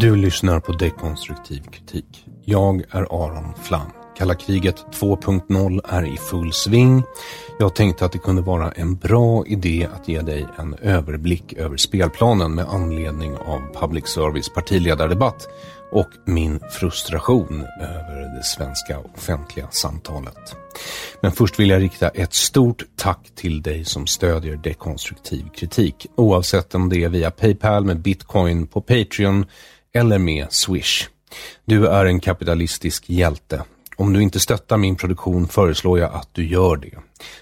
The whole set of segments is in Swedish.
Du lyssnar på Dekonstruktiv kritik. Jag är Aron Flam. Kalla kriget 2.0 är i full sving. Jag tänkte att det kunde vara en bra idé att ge dig en överblick över spelplanen med anledning av public service partiledardebatt och min frustration över det svenska offentliga samtalet. Men först vill jag rikta ett stort tack till dig som stödjer dekonstruktiv kritik, oavsett om det är via Paypal med bitcoin på Patreon eller med Swish. Du är en kapitalistisk hjälte. Om du inte stöttar min produktion föreslår jag att du gör det.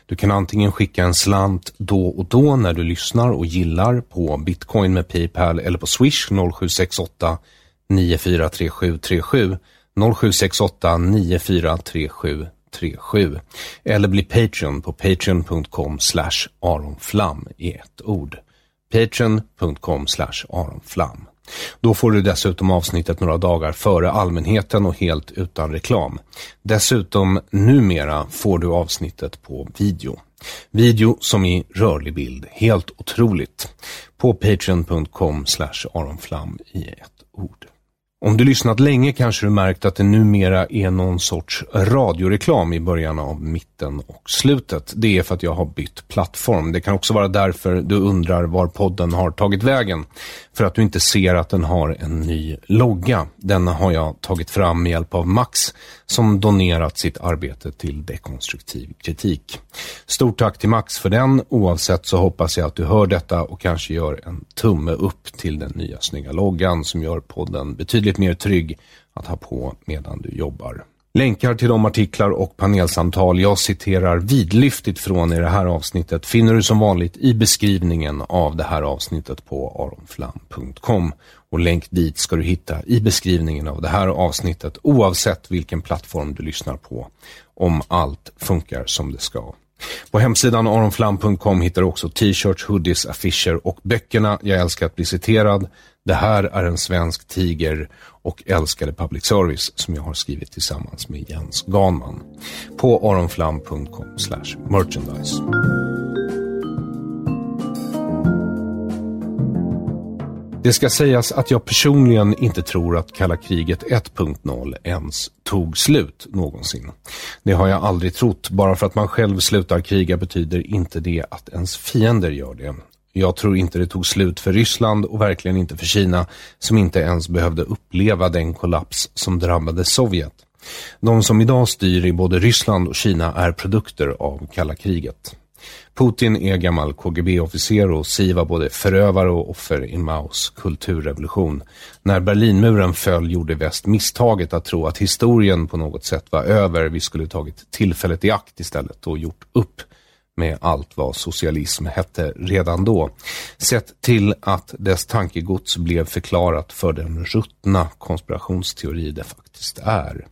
Du kan antingen skicka en slant då och då när du lyssnar och gillar på bitcoin med Paypal eller på Swish 0768 943737 0768 943737 eller bli Patreon på patreon.com slash aronflam i ett ord. Patreon.com slash aronflam. Då får du dessutom avsnittet några dagar före allmänheten och helt utan reklam. Dessutom, numera får du avsnittet på video. Video som i rörlig bild. Helt otroligt. På patreon.com slash aronflam i ett ord. Om du lyssnat länge kanske du märkt att det numera är någon sorts radioreklam i början av mitten och slutet. Det är för att jag har bytt plattform. Det kan också vara därför du undrar var podden har tagit vägen. För att du inte ser att den har en ny logga. Denna har jag tagit fram med hjälp av Max som donerat sitt arbete till dekonstruktiv kritik. Stort tack till Max för den. Oavsett så hoppas jag att du hör detta och kanske gör en tumme upp till den nya snygga loggan som gör podden betydligt mer trygg att ha på medan du jobbar. Länkar till de artiklar och panelsamtal jag citerar vidlyftigt från i det här avsnittet finner du som vanligt i beskrivningen av det här avsnittet på aronflam.com. Och länk dit ska du hitta i beskrivningen av det här avsnittet oavsett vilken plattform du lyssnar på. Om allt funkar som det ska. På hemsidan aronflam.com hittar du också t-shirts, hoodies, affischer och böckerna Jag älskar att bli citerad. Det här är en svensk tiger och älskade public service som jag har skrivit tillsammans med Jens Ganman. På aronflam.com merchandise. Det ska sägas att jag personligen inte tror att kalla kriget 1.0 ens tog slut någonsin. Det har jag aldrig trott. Bara för att man själv slutar kriga betyder inte det att ens fiender gör det. Jag tror inte det tog slut för Ryssland och verkligen inte för Kina som inte ens behövde uppleva den kollaps som drabbade Sovjet. De som idag styr i både Ryssland och Kina är produkter av kalla kriget. Putin är gammal KGB-officer och Si var både förövare och offer i Maos kulturrevolution. När Berlinmuren föll gjorde väst misstaget att tro att historien på något sätt var över. Vi skulle tagit tillfället i akt istället och gjort upp med allt vad socialism hette redan då, sett till att dess tankegods blev förklarat för den ruttna konspirationsteori det faktiskt är.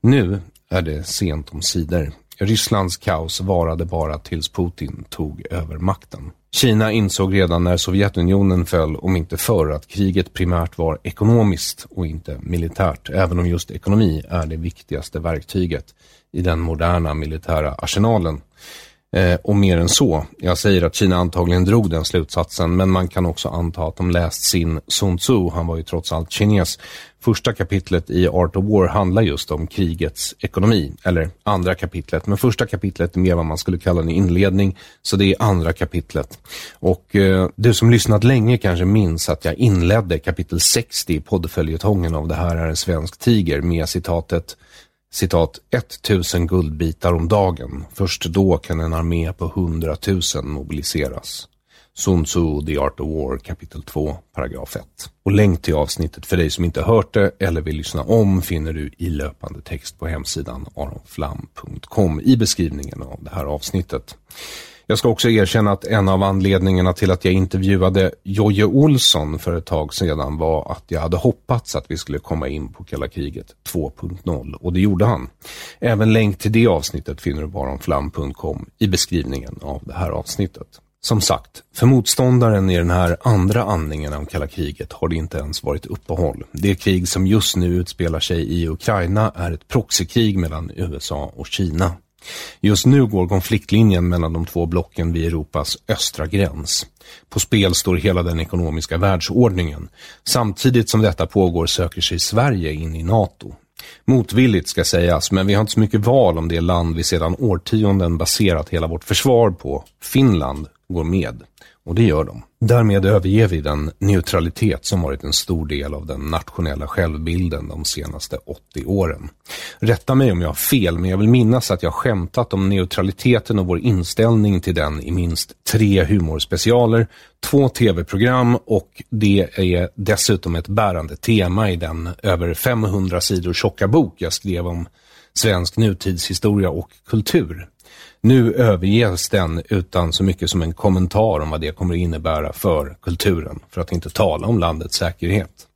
Nu är det sent om sidor. Rysslands kaos varade bara tills Putin tog över makten. Kina insåg redan när Sovjetunionen föll, om inte förr, att kriget primärt var ekonomiskt och inte militärt, även om just ekonomi är det viktigaste verktyget i den moderna militära arsenalen. Eh, och mer än så. Jag säger att Kina antagligen drog den slutsatsen, men man kan också anta att de läst sin Sun Tzu, han var ju trots allt kines. Första kapitlet i Art of War handlar just om krigets ekonomi, eller andra kapitlet, men första kapitlet är mer vad man skulle kalla en inledning, så det är andra kapitlet. Och eh, du som lyssnat länge kanske minns att jag inledde kapitel 60 i poddföljetongen av Det här är en svensk tiger med citatet citat, 1000 guldbitar om dagen. Först då kan en armé på 100 000 mobiliseras. Sun Tzu, The Art of War, kapitel 2, paragraf 1. Och länk till avsnittet för dig som inte hört det eller vill lyssna om finner du i löpande text på hemsidan aronflam.com i beskrivningen av det här avsnittet. Jag ska också erkänna att en av anledningarna till att jag intervjuade Jojje Olsson för ett tag sedan var att jag hade hoppats att vi skulle komma in på kalla kriget 2.0 och det gjorde han. Även länk till det avsnittet finner du på aronflam.com i beskrivningen av det här avsnittet. Som sagt, för motståndaren i den här andra andningen av kalla kriget har det inte ens varit uppehåll. Det krig som just nu utspelar sig i Ukraina är ett proxykrig mellan USA och Kina. Just nu går konfliktlinjen mellan de två blocken vid Europas östra gräns. På spel står hela den ekonomiska världsordningen. Samtidigt som detta pågår söker sig Sverige in i NATO. Motvilligt ska sägas, men vi har inte så mycket val om det land vi sedan årtionden baserat hela vårt försvar på, Finland, går med. Och det gör de. Därmed överger vi den neutralitet som varit en stor del av den nationella självbilden de senaste 80 åren. Rätta mig om jag har fel, men jag vill minnas att jag skämtat om neutraliteten och vår inställning till den i minst tre humorspecialer, två tv-program och det är dessutom ett bärande tema i den över 500 sidor tjocka bok jag skrev om svensk nutidshistoria och kultur. Nu överges den utan så mycket som en kommentar om vad det kommer att innebära för kulturen, för att inte tala om landets säkerhet.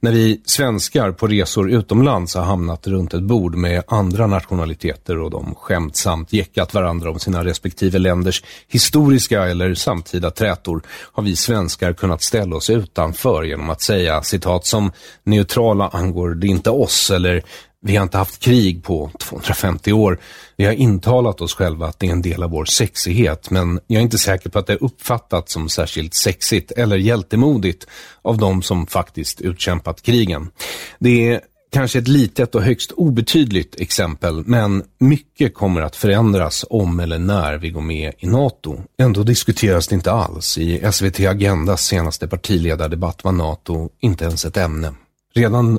När vi svenskar på resor utomlands har hamnat runt ett bord med andra nationaliteter och de skämtsamt jäckat varandra om sina respektive länders historiska eller samtida trätor har vi svenskar kunnat ställa oss utanför genom att säga citat som neutrala angår det inte oss eller vi har inte haft krig på 250 år. Vi har intalat oss själva att det är en del av vår sexighet, men jag är inte säker på att det är uppfattat som särskilt sexigt eller hjältemodigt av de som faktiskt utkämpat krigen. Det är kanske ett litet och högst obetydligt exempel, men mycket kommer att förändras om eller när vi går med i NATO. Ändå diskuteras det inte alls. I SVT Agendas senaste partiledardebatt var NATO inte ens ett ämne. Redan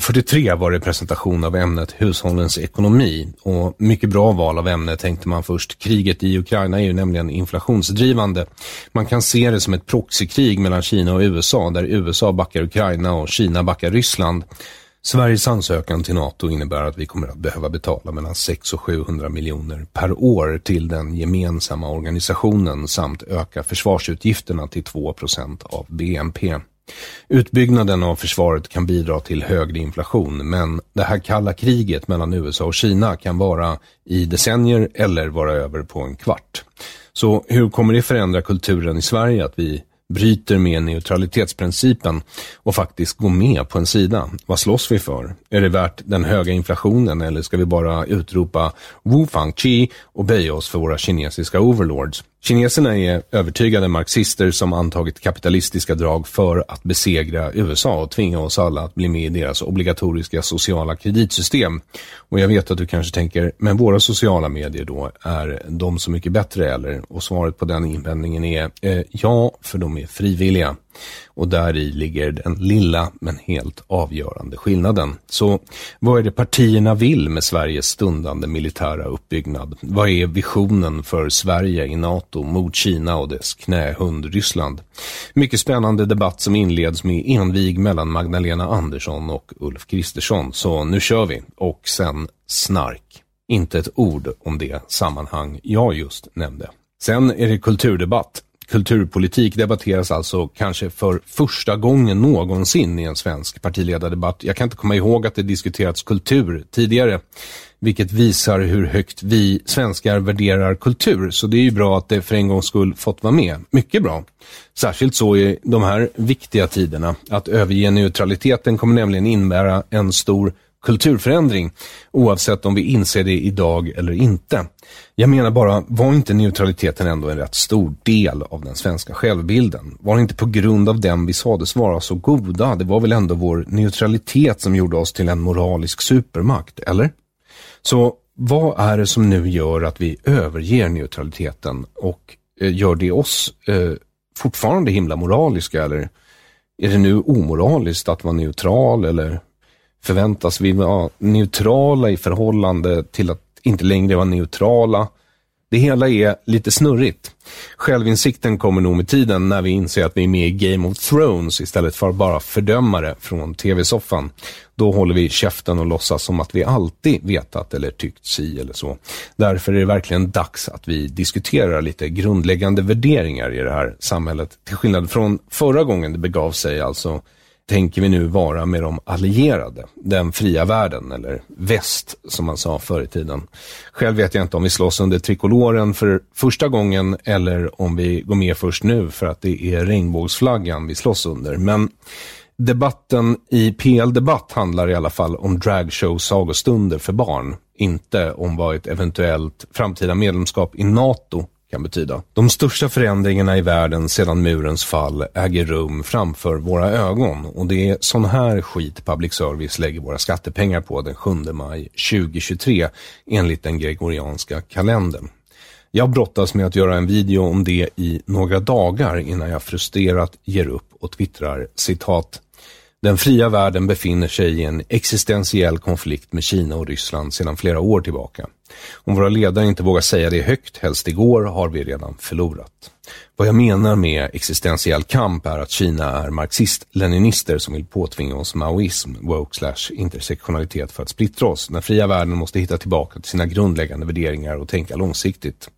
0043 var det presentation av ämnet hushållens ekonomi och mycket bra val av ämne tänkte man först. Kriget i Ukraina är ju nämligen inflationsdrivande. Man kan se det som ett proxykrig mellan Kina och USA där USA backar Ukraina och Kina backar Ryssland. Sveriges ansökan till NATO innebär att vi kommer att behöva betala mellan 600 och 700 miljoner per år till den gemensamma organisationen samt öka försvarsutgifterna till 2% av BNP. Utbyggnaden av försvaret kan bidra till högre inflation, men det här kalla kriget mellan USA och Kina kan vara i decennier eller vara över på en kvart. Så hur kommer det förändra kulturen i Sverige att vi bryter med neutralitetsprincipen och faktiskt går med på en sida. Vad slåss vi för? Är det värt den höga inflationen eller ska vi bara utropa Wu Fang Chi och böja oss för våra kinesiska overlords? Kineserna är övertygade marxister som antagit kapitalistiska drag för att besegra USA och tvinga oss alla att bli med i deras obligatoriska sociala kreditsystem. Och jag vet att du kanske tänker, men våra sociala medier då, är de så mycket bättre eller? Och svaret på den invändningen är eh, ja, för de är frivilliga. Och där i ligger den lilla men helt avgörande skillnaden. Så vad är det partierna vill med Sveriges stundande militära uppbyggnad? Vad är visionen för Sverige i NATO mot Kina och dess knähund Ryssland? Mycket spännande debatt som inleds med envig mellan Magdalena Andersson och Ulf Kristersson. Så nu kör vi och sen snark. Inte ett ord om det sammanhang jag just nämnde. Sen är det kulturdebatt. Kulturpolitik debatteras alltså kanske för första gången någonsin i en svensk partiledardebatt. Jag kan inte komma ihåg att det diskuterats kultur tidigare, vilket visar hur högt vi svenskar värderar kultur. Så det är ju bra att det för en gångs skull fått vara med. Mycket bra. Särskilt så i de här viktiga tiderna. Att överge neutraliteten kommer nämligen innebära en stor kulturförändring, oavsett om vi inser det idag eller inte. Jag menar bara, var inte neutraliteten ändå en rätt stor del av den svenska självbilden? Var det inte på grund av den vi sades vara så goda? Det var väl ändå vår neutralitet som gjorde oss till en moralisk supermakt, eller? Så vad är det som nu gör att vi överger neutraliteten och eh, gör det oss eh, fortfarande himla moraliska eller är det nu omoraliskt att vara neutral eller förväntas vi vara neutrala i förhållande till att inte längre vara neutrala. Det hela är lite snurrigt. Självinsikten kommer nog med tiden när vi inser att vi är med i Game of Thrones istället för bara fördömare från tv-soffan. Då håller vi käften och låtsas som att vi alltid vetat eller tyckt si eller så. Därför är det verkligen dags att vi diskuterar lite grundläggande värderingar i det här samhället. Till skillnad från förra gången det begav sig, alltså tänker vi nu vara med de allierade, den fria världen, eller väst som man sa förr i tiden. Själv vet jag inte om vi slåss under trikoloren för första gången eller om vi går med först nu för att det är regnbågsflaggan vi slåss under. Men debatten i PL Debatt handlar i alla fall om dragshow sagostunder för barn, inte om vad ett eventuellt framtida medlemskap i NATO kan betyda. De största förändringarna i världen sedan murens fall äger rum framför våra ögon och det är sån här skit public service lägger våra skattepengar på den 7 maj 2023 enligt den gregorianska kalendern. Jag brottas med att göra en video om det i några dagar innan jag frustrerat ger upp och twittrar citat den fria världen befinner sig i en existentiell konflikt med Kina och Ryssland sedan flera år tillbaka. Om våra ledare inte vågar säga det högt, helst igår, har vi redan förlorat. Vad jag menar med existentiell kamp är att Kina är marxist-leninister som vill påtvinga oss maoism, woke slash intersektionalitet för att splittra oss. Den fria världen måste hitta tillbaka till sina grundläggande värderingar och tänka långsiktigt.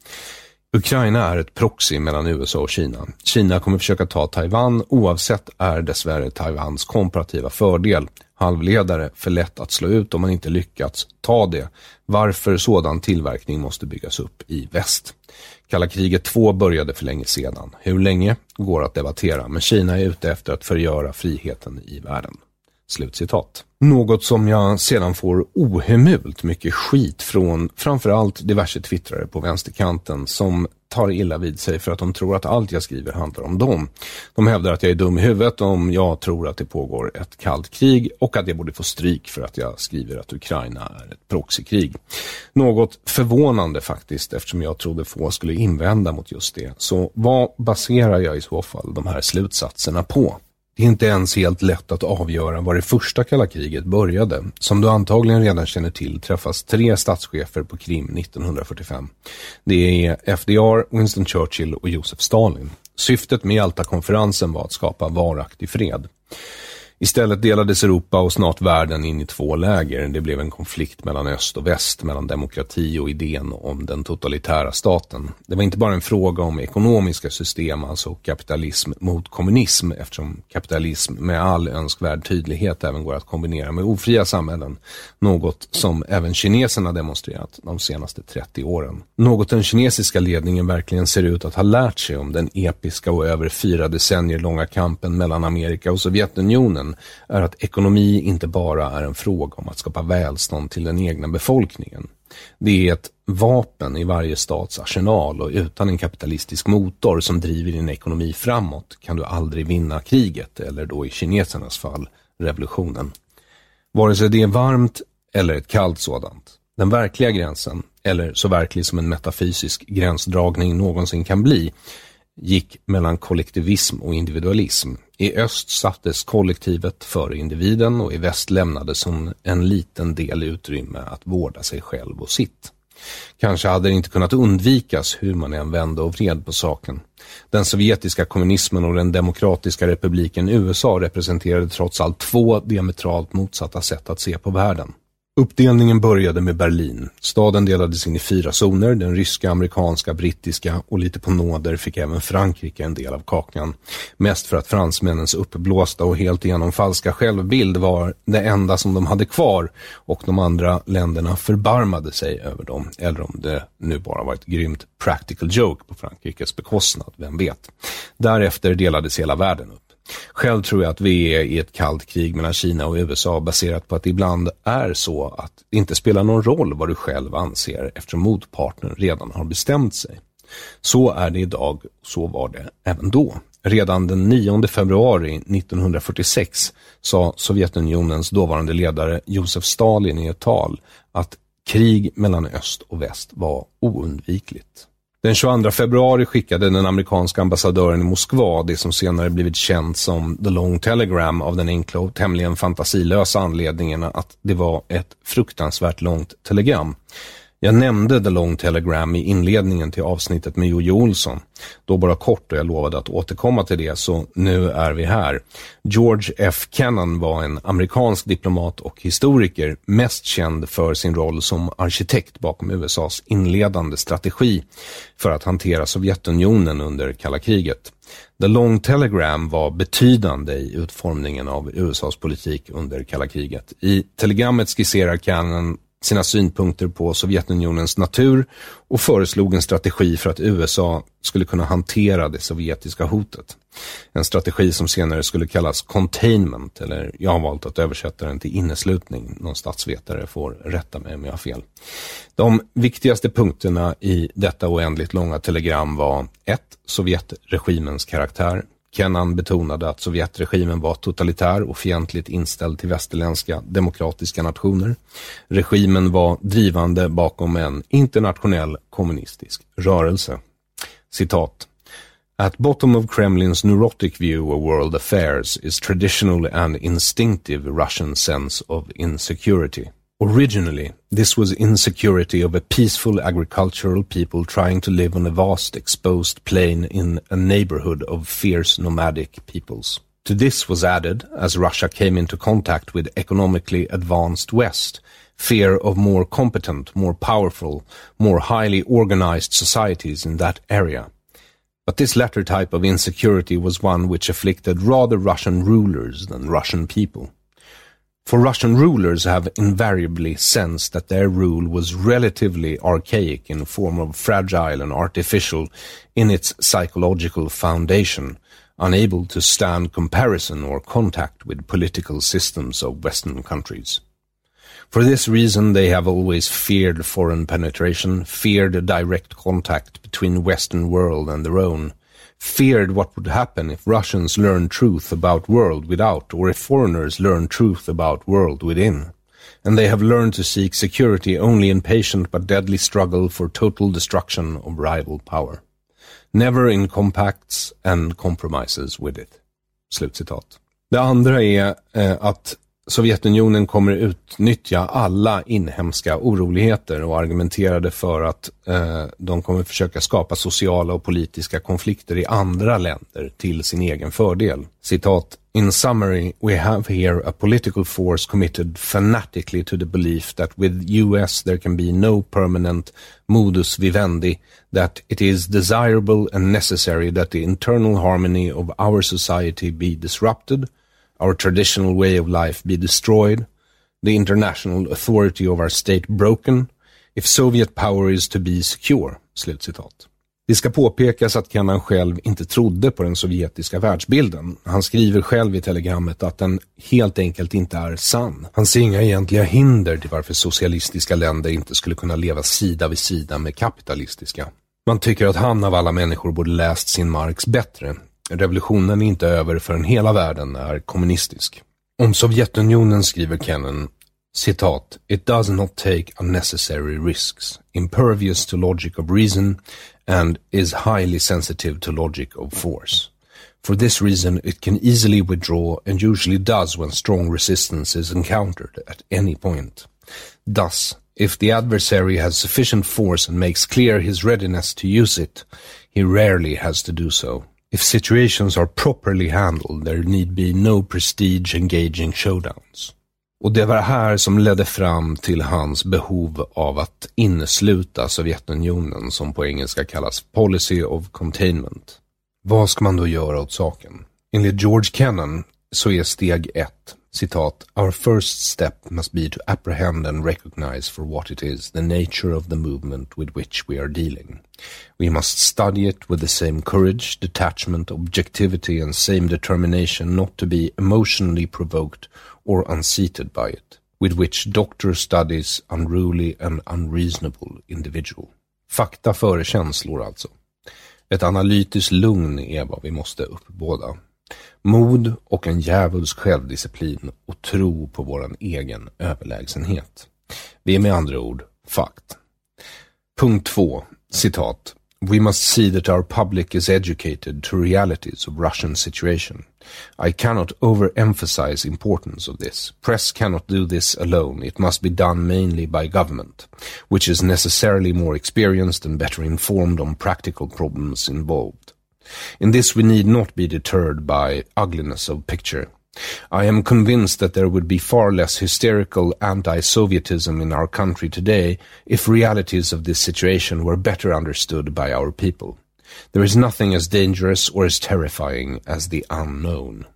Ukraina är ett proxy mellan USA och Kina. Kina kommer försöka ta Taiwan oavsett är dessvärre Taiwans komparativa fördel. Halvledare för lätt att slå ut om man inte lyckats ta det. Varför sådan tillverkning måste byggas upp i väst. Kalla kriget 2 började för länge sedan. Hur länge går att debattera, men Kina är ute efter att förgöra friheten i världen. Slutcitat. Något som jag sedan får ohemult mycket skit från framförallt diverse twittrare på vänsterkanten som tar illa vid sig för att de tror att allt jag skriver handlar om dem. De hävdar att jag är dum i huvudet om jag tror att det pågår ett kallt krig och att jag borde få stryk för att jag skriver att Ukraina är ett proxykrig. Något förvånande faktiskt eftersom jag trodde få skulle invända mot just det. Så vad baserar jag i så fall de här slutsatserna på? Det är inte ens helt lätt att avgöra var det första kalla kriget började. Som du antagligen redan känner till träffas tre statschefer på Krim 1945. Det är FDR, Winston Churchill och Josef Stalin. Syftet med Jaltakonferensen var att skapa varaktig fred. Istället delades Europa och snart världen in i två läger. Det blev en konflikt mellan öst och väst, mellan demokrati och idén om den totalitära staten. Det var inte bara en fråga om ekonomiska system, alltså kapitalism mot kommunism, eftersom kapitalism med all önskvärd tydlighet även går att kombinera med ofria samhällen. Något som även kineserna demonstrerat de senaste 30 åren. Något den kinesiska ledningen verkligen ser ut att ha lärt sig om den episka och över fyra decennier långa kampen mellan Amerika och Sovjetunionen världen är att ekonomi inte bara är en fråga om att skapa välstånd till den egna befolkningen. Det är ett vapen i varje stats arsenal och utan en kapitalistisk motor som driver din ekonomi framåt kan du aldrig vinna kriget eller då i kinesernas fall revolutionen. Vare sig det är varmt eller ett kallt sådant. Den verkliga gränsen, eller så verklig som en metafysisk gränsdragning någonsin kan bli, gick mellan kollektivism och individualism. I öst sattes kollektivet före individen och i väst lämnades hon en liten del utrymme att vårda sig själv och sitt. Kanske hade det inte kunnat undvikas hur man än vände och vred på saken. Den sovjetiska kommunismen och den demokratiska republiken USA representerade trots allt två diametralt motsatta sätt att se på världen. Uppdelningen började med Berlin. Staden delades in i fyra zoner, den ryska, amerikanska, brittiska och lite på nåder fick även Frankrike en del av kakan. Mest för att fransmännens uppblåsta och helt igenom falska självbild var det enda som de hade kvar och de andra länderna förbarmade sig över dem. Eller om det nu bara var ett grymt practical joke på Frankrikes bekostnad, vem vet. Därefter delades hela världen upp. Själv tror jag att vi är i ett kallt krig mellan Kina och USA baserat på att det ibland är så att det inte spelar någon roll vad du själv anser eftersom motparten redan har bestämt sig. Så är det idag, så var det även då. Redan den 9 februari 1946 sa Sovjetunionens dåvarande ledare Josef Stalin i ett tal att krig mellan öst och väst var oundvikligt. Den 22 februari skickade den amerikanska ambassadören i Moskva det som senare blivit känt som The Long Telegram av den enkla och tämligen fantasilösa anledningen att det var ett fruktansvärt långt telegram. Jag nämnde The Long Telegram i inledningen till avsnittet med Jojo Olsson. Då bara kort och jag lovade att återkomma till det, så nu är vi här. George F. Kennan var en amerikansk diplomat och historiker, mest känd för sin roll som arkitekt bakom USAs inledande strategi för att hantera Sovjetunionen under kalla kriget. The Long Telegram var betydande i utformningen av USAs politik under kalla kriget. I telegrammet skisserar Cannon sina synpunkter på Sovjetunionens natur och föreslog en strategi för att USA skulle kunna hantera det sovjetiska hotet. En strategi som senare skulle kallas containment, eller jag har valt att översätta den till inneslutning. Någon statsvetare får rätta mig om jag har fel. De viktigaste punkterna i detta oändligt långa telegram var 1. Sovjetregimens karaktär. Kennan betonade att Sovjetregimen var totalitär och fientligt inställd till västerländska demokratiska nationer. Regimen var drivande bakom en internationell kommunistisk rörelse. Citat. At bottom of Kremlin's neurotic view of world affairs is traditional and instinctive Russian sense of insecurity. Originally, this was insecurity of a peaceful agricultural people trying to live on a vast exposed plain in a neighborhood of fierce nomadic peoples. To this was added, as Russia came into contact with economically advanced West, fear of more competent, more powerful, more highly organized societies in that area. But this latter type of insecurity was one which afflicted rather Russian rulers than Russian people. For Russian rulers have invariably sensed that their rule was relatively archaic in form of fragile and artificial in its psychological foundation, unable to stand comparison or contact with political systems of Western countries. For this reason, they have always feared foreign penetration, feared direct contact between Western world and their own, feared what would happen if Russians learned truth about world without, or if foreigners learned truth about world within. And they have learned to seek security only in patient but deadly struggle for total destruction of rival power. Never in compacts and compromises with it. Slutcitat. Det andra är eh, att Sovjetunionen kommer utnyttja alla inhemska oroligheter och argumenterade för att eh, de kommer försöka skapa sociala och politiska konflikter i andra länder till sin egen fördel. Citat. In summary, we have here a political force committed fanatically to the belief that with US there can be no permanent modus vivendi, that it is desirable and necessary that the internal harmony of our society be disrupted, our traditional way of life be destroyed, the international authority of our state broken, if Soviet power is to be secure. Slutcitat. Det ska påpekas att Kennan själv inte trodde på den sovjetiska världsbilden. Han skriver själv i telegrammet att den helt enkelt inte är sann. Han ser inga egentliga hinder till varför socialistiska länder inte skulle kunna leva sida vid sida med kapitalistiska. Man tycker att han av alla människor borde läst sin Marx bättre. Revolutionen är inte över förrän hela världen är kommunistisk. Om Sovjetunionen skriver Kennan citat, It does not take unnecessary risks, impervious to logic of reason and is highly sensitive to logic of force. For this reason it can easily withdraw and usually does when strong resistance is encountered at any point. Thus, if the adversary has sufficient force and makes clear his readiness to use it, he rarely has to do so. If situations are properly handled, there need be no prestige engaging showdowns. Och det var det här som ledde fram till hans behov av att innesluta Sovjetunionen som på engelska kallas Policy of Containment. Vad ska man då göra åt saken? Enligt George Kennan så är steg ett, citat, Our first step must be to apprehend and recognize for what it is the nature of the movement with which we are dealing. We must study it with the same courage, detachment, objectivity and same determination not to be emotionally provoked or unseated by it, with which doctor studies unruly and unreasonable individual. Fakta före känslor alltså. Ett analytiskt lugn är vad vi måste uppbåda. Mod och en djävulsk självdisciplin och tro på våran egen överlägsenhet. Vi är med andra ord fakt. Punkt 2. Citat. We must see that our public is educated to realities of Russian situation. I cannot overemphasize importance of this. Press cannot do this alone. It must be done mainly by government, which is necessarily more experienced and better informed on practical problems involved. In this we need not be deterred by ugliness of picture. I am convinced that there would be far less hysterical anti-Sovietism in our country today if realities of this situation were better understood by our people. There is nothing as dangerous or as terrifying as the unknown.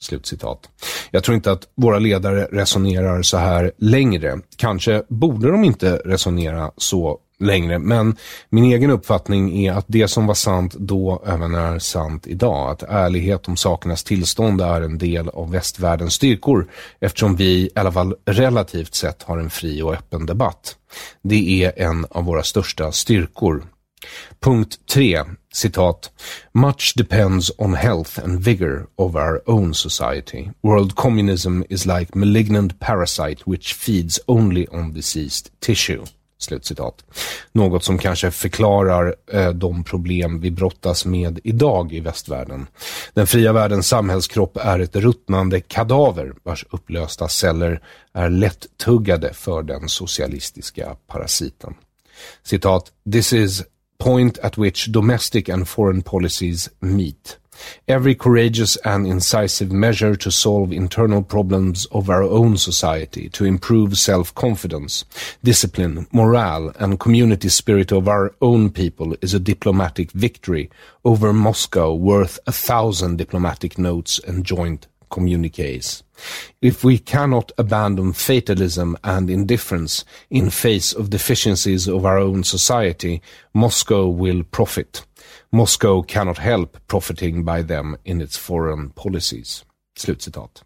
Slutcitat. Jag tror inte att våra ledare resonerar så här längre. Kanske borde de inte resonera så längre. Men min egen uppfattning är att det som var sant då även är sant idag. Att ärlighet om sakernas tillstånd är en del av västvärldens styrkor eftersom vi i alla fall relativt sett har en fri och öppen debatt. Det är en av våra största styrkor. Punkt 3, citat. Much depends on health and vigor of our own society. World communism is like malignant parasite which feeds only on diseased tissue. Slutcitat. Något som kanske förklarar eh, de problem vi brottas med idag i västvärlden. Den fria världens samhällskropp är ett ruttnande kadaver vars upplösta celler är lättuggade för den socialistiska parasiten. Citat. This is point at which domestic and foreign policies meet. Every courageous and incisive measure to solve internal problems of our own society, to improve self-confidence, discipline, morale, and community spirit of our own people is a diplomatic victory over Moscow worth a thousand diplomatic notes and joint communiques. If we cannot abandon fatalism and indifference in face of deficiencies of our own society, Moscow will profit. Moscow cannot help profiting by them in its foreign policies. Slutcitat.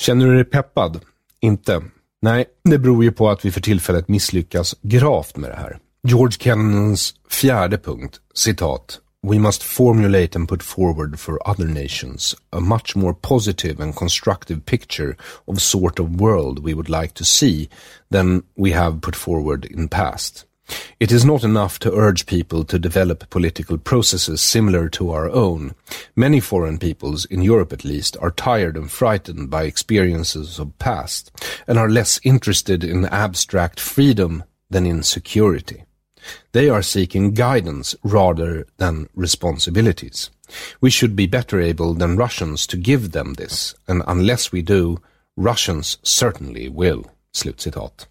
Känner du dig peppad? Inte? Nej, det beror ju på att vi för tillfället misslyckas gravt med det här. George Kennans fjärde punkt, citat. We must formulate and put forward for other nations a much more positive and constructive picture of sort of world we would like to see than we have put forward in past. It is not enough to urge people to develop political processes similar to our own. Many foreign peoples, in Europe at least, are tired and frightened by experiences of past, and are less interested in abstract freedom than in security. They are seeking guidance rather than responsibilities. We should be better able than Russians to give them this, and unless we do, Russians certainly will. Slutcitat.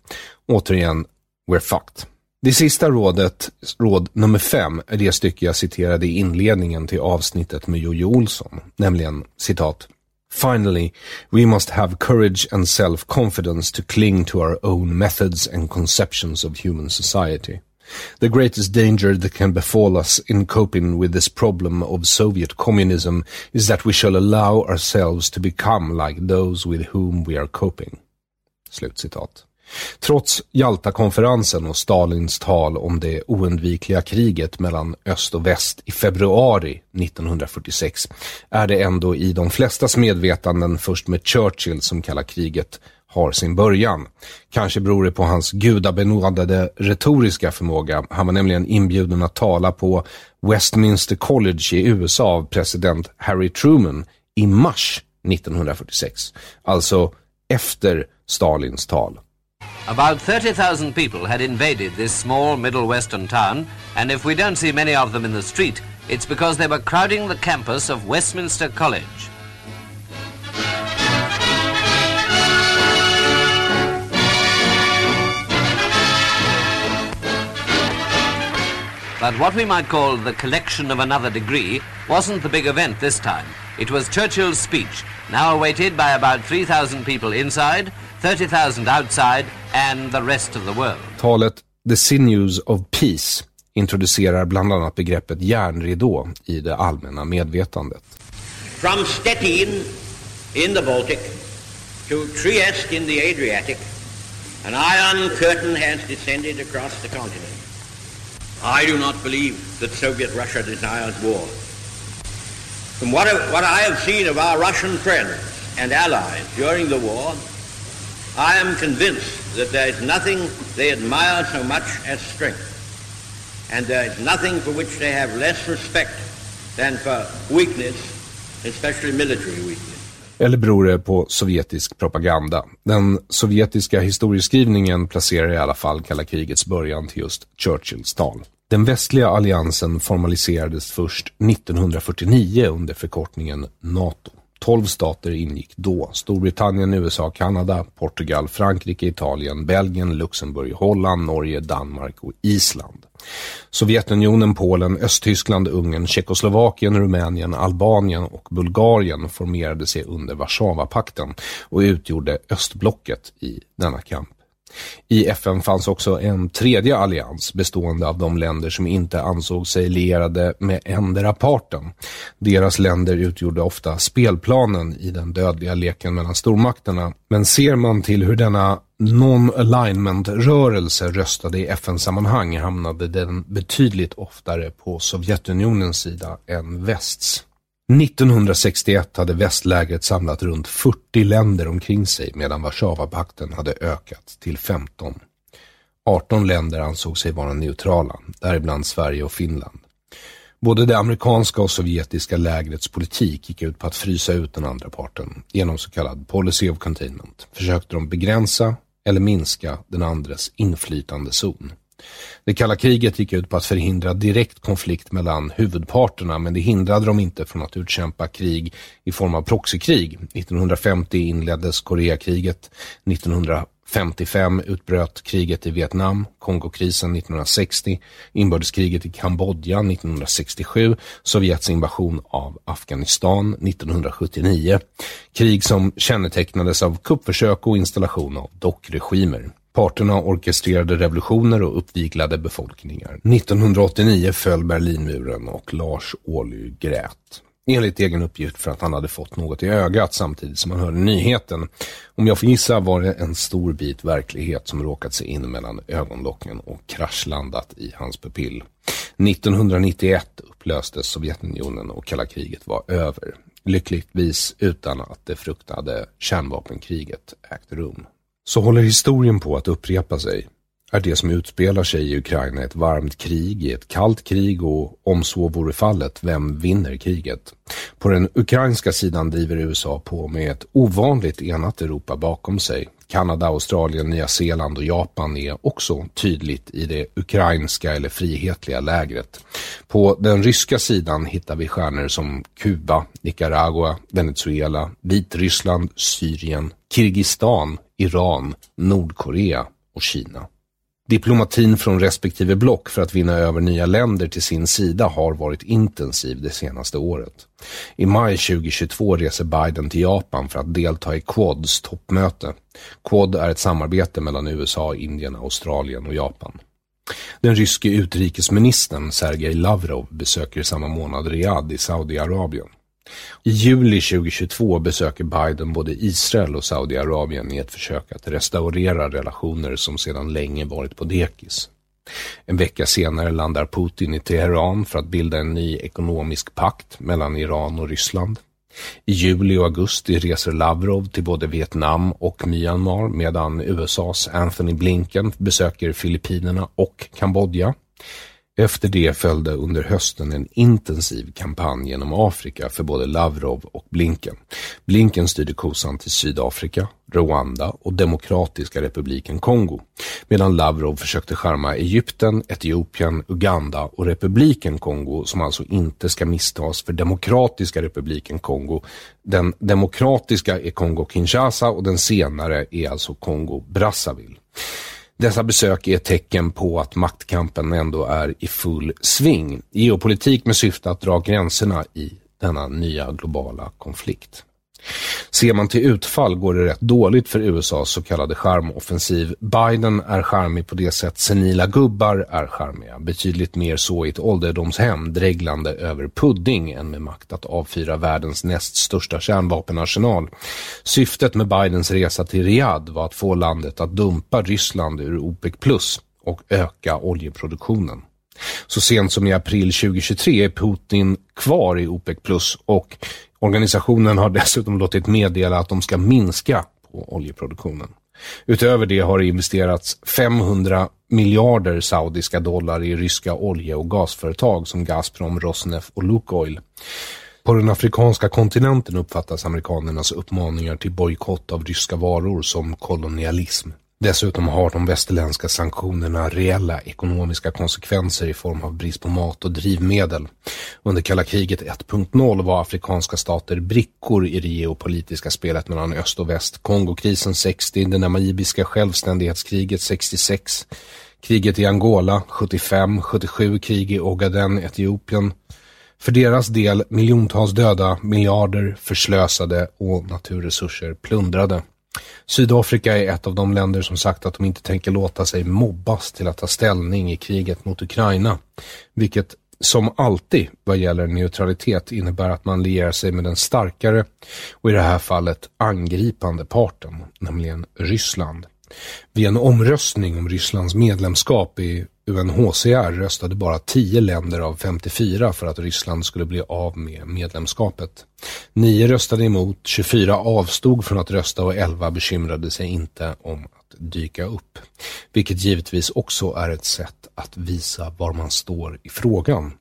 Återigen, we're fucked. Det sista rådet, råd nummer fem, är det stycke jag citerade i inledningen till avsnittet med Jojo Olsson, nämligen citat. Finally, we must have courage and self-confidence to cling to our own methods and conceptions of human society. The greatest danger that can befall us in coping with this problem of Soviet communism is that we shall allow ourselves to become like those with whom we are coping. Slutcitat. Trots Jalta-konferensen och Stalins tal om det oundvikliga kriget mellan öst och väst i februari 1946 är det ändå i de flestas medvetanden först med Churchill som kalla kriget har sin början. Kanske beror det på hans gudabenådade retoriska förmåga. Han var nämligen inbjuden att tala på Westminster College i USA av president Harry Truman i mars 1946. Alltså efter Stalins tal. About 30,000 people had invaded this small middle western town, and if we don't see many of them in the street, it's because they were crowding the campus of Westminster College. But what we might call the collection of another degree wasn't the big event this time. It was Churchill's speech, now awaited by about 3,000 people inside 30,000 outside, and the rest of the world. Talet The Sinews of Peace introducerar bland annat begreppet järnridå i det allmänna medvetandet. From Stettin in the Baltic to Trieste in the Adriatic, an iron curtain has descended across the continent. I do not believe that Soviet Russia desires war. From what, what I have seen of our Russian friends and allies during the war, I am convinced that there is nothing they admire so much as strength, and there is nothing for which they have less respect than for weakness, especially military weakness. Eller beror det på sovjetisk propaganda? Den sovjetiska historieskrivningen placerar i alla fall kalla krigets början till just Churchills tal. Den västliga alliansen formaliserades först 1949 under förkortningen NATO. Tolv stater ingick då. Storbritannien, USA, Kanada, Portugal, Frankrike, Italien, Belgien, Luxemburg, Holland, Norge, Danmark och Island. Sovjetunionen, Polen, Östtyskland, Ungern, Tjeckoslovakien, Rumänien, Albanien och Bulgarien formerade sig under Warszawapakten och utgjorde östblocket i denna kamp. I FN fanns också en tredje allians bestående av de länder som inte ansåg sig lierade med endera parten. Deras länder utgjorde ofta spelplanen i den dödliga leken mellan stormakterna. Men ser man till hur denna non-alignment-rörelse röstade i FN-sammanhang hamnade den betydligt oftare på Sovjetunionens sida än västs. 1961 hade västlägret samlat runt 40 länder omkring sig medan Warszawapakten hade ökat till 15. 18 länder ansåg sig vara neutrala, däribland Sverige och Finland. Både det amerikanska och sovjetiska lägrets politik gick ut på att frysa ut den andra parten. Genom så kallad policy of containment försökte de begränsa eller minska den andres inflytandezon. Det kalla kriget gick ut på att förhindra direkt konflikt mellan huvudparterna men det hindrade dem inte från att utkämpa krig i form av proxykrig. 1950 inleddes Koreakriget. 1955 utbröt kriget i Vietnam, Kongokrisen 1960, inbördeskriget i Kambodja 1967, Sovjets invasion av Afghanistan 1979, krig som kännetecknades av kuppförsök och installation av dockregimer. Parterna orkestrerade revolutioner och uppviglade befolkningar. 1989 föll Berlinmuren och Lars Ohly grät. Enligt egen uppgift för att han hade fått något i ögat samtidigt som han hörde nyheten. Om jag får gissa var det en stor bit verklighet som råkat sig in mellan ögonlocken och kraschlandat i hans pupill. 1991 upplöstes Sovjetunionen och kalla kriget var över. Lyckligtvis utan att det fruktade kärnvapenkriget ägt rum. Så håller historien på att upprepa sig. Är det som utspelar sig i Ukraina ett varmt krig, ett kallt krig och om så vore fallet, vem vinner kriget? På den ukrainska sidan driver USA på med ett ovanligt enat Europa bakom sig. Kanada, Australien, Nya Zeeland och Japan är också tydligt i det ukrainska eller frihetliga lägret. På den ryska sidan hittar vi stjärnor som Kuba, Nicaragua, Venezuela, Vitryssland, Syrien, Kirgizistan, Iran, Nordkorea och Kina. Diplomatin från respektive block för att vinna över nya länder till sin sida har varit intensiv det senaste året. I maj 2022 reser Biden till Japan för att delta i Quads toppmöte. Quad är ett samarbete mellan USA, Indien, Australien och Japan. Den ryske utrikesministern Sergej Lavrov besöker samma månad Riyadh i Saudiarabien. I juli 2022 besöker Biden både Israel och Saudiarabien i ett försök att restaurera relationer som sedan länge varit på dekis. En vecka senare landar Putin i Teheran för att bilda en ny ekonomisk pakt mellan Iran och Ryssland. I juli och augusti reser Lavrov till både Vietnam och Myanmar medan USAs Anthony Blinken besöker Filippinerna och Kambodja. Efter det följde under hösten en intensiv kampanj genom Afrika för både Lavrov och Blinken. Blinken styrde kosan till Sydafrika, Rwanda och Demokratiska republiken Kongo, medan Lavrov försökte skärma Egypten, Etiopien, Uganda och republiken Kongo som alltså inte ska misstas för Demokratiska republiken Kongo. Den demokratiska är Kongo-Kinshasa och den senare är alltså Kongo-Brazzaville. Dessa besök är ett tecken på att maktkampen ändå är i full sving. Geopolitik med syfte att dra gränserna i denna nya globala konflikt. Ser man till utfall går det rätt dåligt för USAs så kallade charmoffensiv. Biden är charmig på det sätt senila gubbar är charmiga. Betydligt mer så i ett ålderdomshem, dreglande över pudding än med makt att avfyra världens näst största kärnvapenarsenal. Syftet med Bidens resa till Riyadh var att få landet att dumpa Ryssland ur OPEC plus och öka oljeproduktionen. Så sent som i april 2023 är Putin kvar i OPEC plus och Organisationen har dessutom låtit meddela att de ska minska på oljeproduktionen. Utöver det har det investerats 500 miljarder saudiska dollar i ryska olje- och gasföretag som Gazprom, Rosneft och Lukoil. På den afrikanska kontinenten uppfattas amerikanernas uppmaningar till bojkott av ryska varor som kolonialism. Dessutom har de västerländska sanktionerna reella ekonomiska konsekvenser i form av brist på mat och drivmedel. Under kalla kriget 1.0 var afrikanska stater brickor i det geopolitiska spelet mellan öst och väst. Kongokrisen 60, det namibiska självständighetskriget 66, kriget i Angola 75, 77 krig i Ogaden, Etiopien. För deras del miljontals döda, miljarder förslösade och naturresurser plundrade. Sydafrika är ett av de länder som sagt att de inte tänker låta sig mobbas till att ta ställning i kriget mot Ukraina. Vilket som alltid vad gäller neutralitet innebär att man lierar sig med den starkare och i det här fallet angripande parten, nämligen Ryssland. Vid en omröstning om Rysslands medlemskap i UNHCR röstade bara 10 länder av 54 för att Ryssland skulle bli av med medlemskapet. 9 röstade emot, 24 avstod från att rösta och 11 bekymrade sig inte om att dyka upp. Vilket givetvis också är ett sätt att visa var man står i frågan.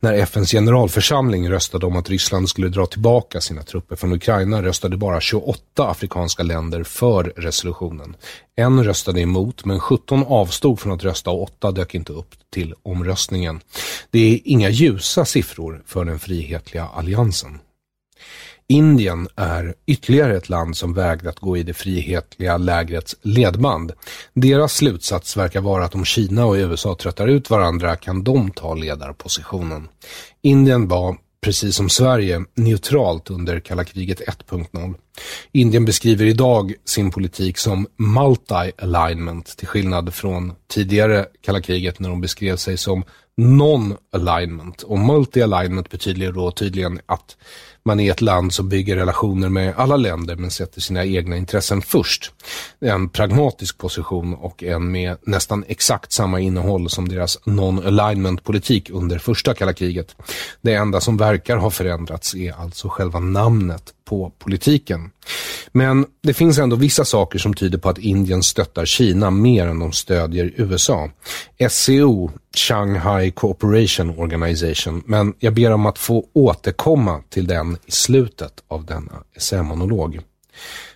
När FNs generalförsamling röstade om att Ryssland skulle dra tillbaka sina trupper från Ukraina röstade bara 28 afrikanska länder för resolutionen. En röstade emot, men 17 avstod från att rösta och 8 dök inte upp till omröstningen. Det är inga ljusa siffror för den frihetliga alliansen. Indien är ytterligare ett land som vägrat gå i det frihetliga lägrets ledband. Deras slutsats verkar vara att om Kina och USA tröttar ut varandra kan de ta ledarpositionen. Indien var, precis som Sverige, neutralt under kalla kriget 1.0. Indien beskriver idag sin politik som multi-alignment till skillnad från tidigare kalla kriget när de beskrev sig som non-alignment. Och multi-alignment betyder då tydligen att man är ett land som bygger relationer med alla länder men sätter sina egna intressen först. En pragmatisk position och en med nästan exakt samma innehåll som deras non-alignment politik under första kalla kriget. Det enda som verkar ha förändrats är alltså själva namnet på politiken. Men det finns ändå vissa saker som tyder på att Indien stöttar Kina mer än de stödjer USA. SCO, Shanghai Cooperation Organization, men jag ber om att få återkomma till den i slutet av denna essämonolog.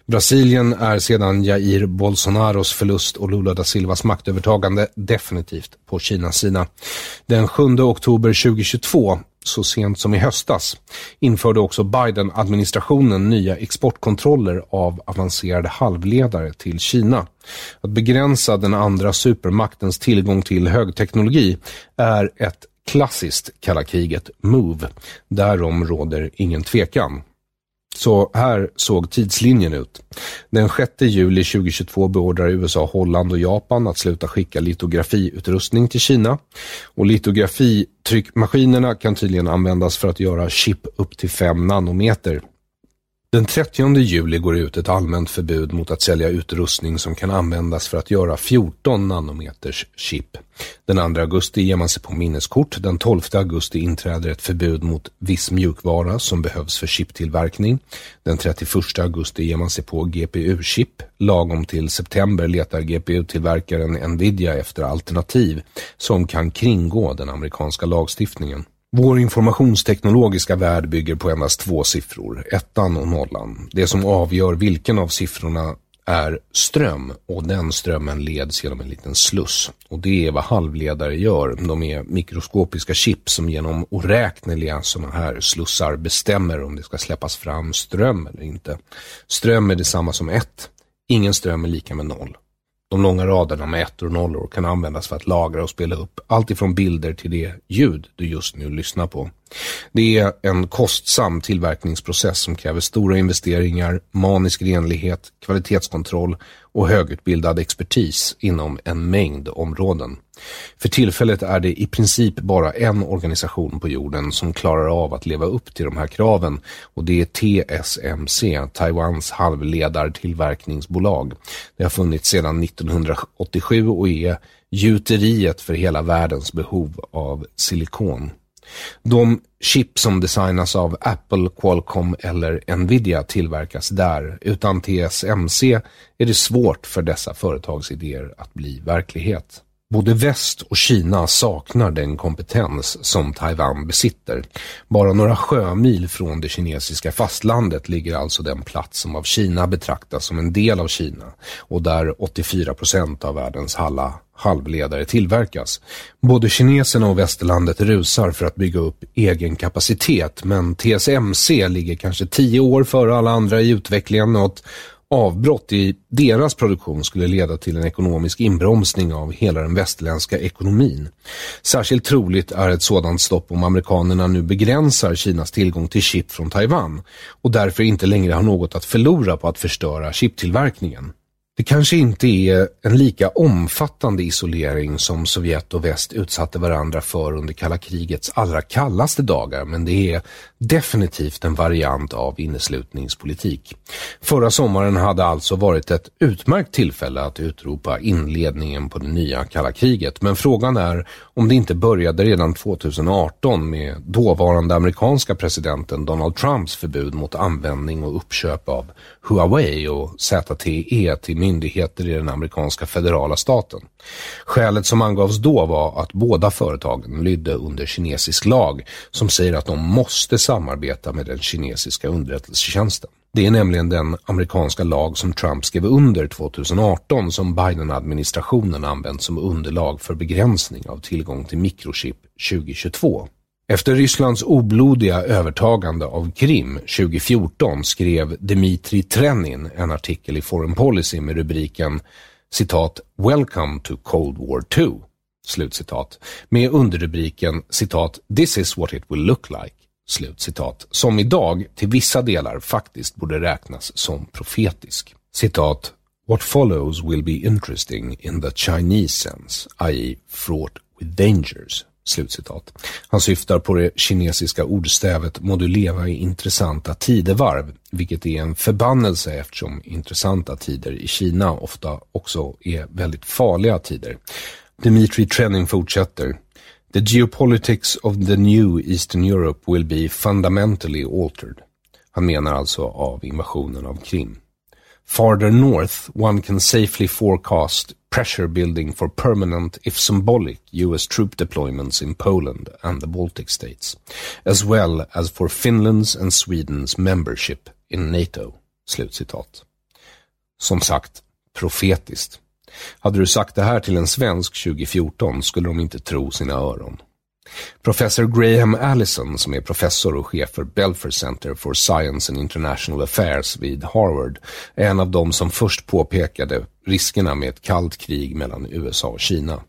Brasilien är sedan Jair Bolsonaros förlust och Lula da Silvas maktövertagande definitivt på Kinas sida. Den 7 oktober 2022 så sent som i höstas införde också Biden-administrationen nya exportkontroller av avancerade halvledare till Kina. Att begränsa den andra supermaktens tillgång till högteknologi är ett klassiskt kalla kriget move. Därom råder ingen tvekan. Så här såg tidslinjen ut. Den 6 juli 2022 beordrar USA Holland och Japan att sluta skicka litografiutrustning till Kina. Och litografitryckmaskinerna kan tydligen användas för att göra chip upp till 5 nanometer. Den 30 juli går ut ett allmänt förbud mot att sälja utrustning som kan användas för att göra 14 nanometers chip. Den 2 augusti ger man sig på minneskort. Den 12 augusti inträder ett förbud mot viss mjukvara som behövs för chiptillverkning. Den 31 augusti ger man sig på GPU-chip. Lagom till september letar GPU-tillverkaren Nvidia efter alternativ som kan kringgå den amerikanska lagstiftningen. Vår informationsteknologiska värld bygger på endast två siffror, ettan och nollan. Det som avgör vilken av siffrorna är ström och den strömmen leds genom en liten sluss. Och det är vad halvledare gör. De är mikroskopiska chip som genom oräkneliga sådana här slussar bestämmer om det ska släppas fram ström eller inte. Ström är detsamma som ett. Ingen ström är lika med noll. De långa raderna med ettor och nollor kan användas för att lagra och spela upp allt ifrån bilder till det ljud du just nu lyssnar på. Det är en kostsam tillverkningsprocess som kräver stora investeringar, manisk renlighet, kvalitetskontroll och högutbildad expertis inom en mängd områden. För tillfället är det i princip bara en organisation på jorden som klarar av att leva upp till de här kraven och det är TSMC, Taiwans halvledartillverkningsbolag. Det har funnits sedan 1987 och är gjuteriet för hela världens behov av silikon. De chip som designas av Apple, Qualcomm eller Nvidia tillverkas där. Utan TSMC är det svårt för dessa företagsidéer att bli verklighet. Både väst och Kina saknar den kompetens som Taiwan besitter. Bara några sjömil från det kinesiska fastlandet ligger alltså den plats som av Kina betraktas som en del av Kina och där 84 procent av världens alla halvledare tillverkas. Både kineserna och västerlandet rusar för att bygga upp egen kapacitet men TSMC ligger kanske tio år före alla andra i utvecklingen något avbrott i deras produktion skulle leda till en ekonomisk inbromsning av hela den västerländska ekonomin. Särskilt troligt är ett sådant stopp om amerikanerna nu begränsar Kinas tillgång till chip från Taiwan och därför inte längre har något att förlora på att förstöra chiptillverkningen. Det kanske inte är en lika omfattande isolering som Sovjet och väst utsatte varandra för under kalla krigets allra kallaste dagar, men det är definitivt en variant av inneslutningspolitik. Förra sommaren hade alltså varit ett utmärkt tillfälle att utropa inledningen på det nya kalla kriget, men frågan är om det inte började redan 2018 med dåvarande amerikanska presidenten Donald Trumps förbud mot användning och uppköp av Huawei och ZTE till myndigheter i den amerikanska federala staten. Skälet som angavs då var att båda företagen lydde under kinesisk lag som säger att de måste samarbeta med den kinesiska underrättelsetjänsten. Det är nämligen den amerikanska lag som Trump skrev under 2018 som Biden-administrationen använt som underlag för begränsning av tillgång till mikrochip 2022. Efter Rysslands oblodiga övertagande av Krim 2014 skrev Dmitri Trenin en artikel i Foreign Policy med rubriken citat “Welcome to Cold War 2” slutcitat, med underrubriken citat “This is what it will look like” slutcitat, som idag till vissa delar faktiskt borde räknas som profetisk. Citat What follows will be interesting in the Chinese sense, i.e. fraught with dangers. Slutcitat. Han syftar på det kinesiska ordstävet må du leva i intressanta tidevarv, vilket är en förbannelse eftersom intressanta tider i Kina ofta också är väldigt farliga tider. Dmitri Trenin fortsätter. The geopolitics of the new Eastern Europe will be fundamentally altered. Han menar alltså av invasionen av Krim. Farther north, one can safely forecast pressure building for permanent, if symbolic, US troop deployments in Poland and the Baltic states, as well as for Finland's and Sweden's membership in NATO. Slutcitat. Som sagt, profetiskt. Hade du sagt det här till en svensk 2014 skulle de inte tro sina öron. Professor Graham Allison, som är professor och chef för Belfer Center for Science and International Affairs vid Harvard, är en av de som först påpekade riskerna med ett kallt krig mellan USA och Kina.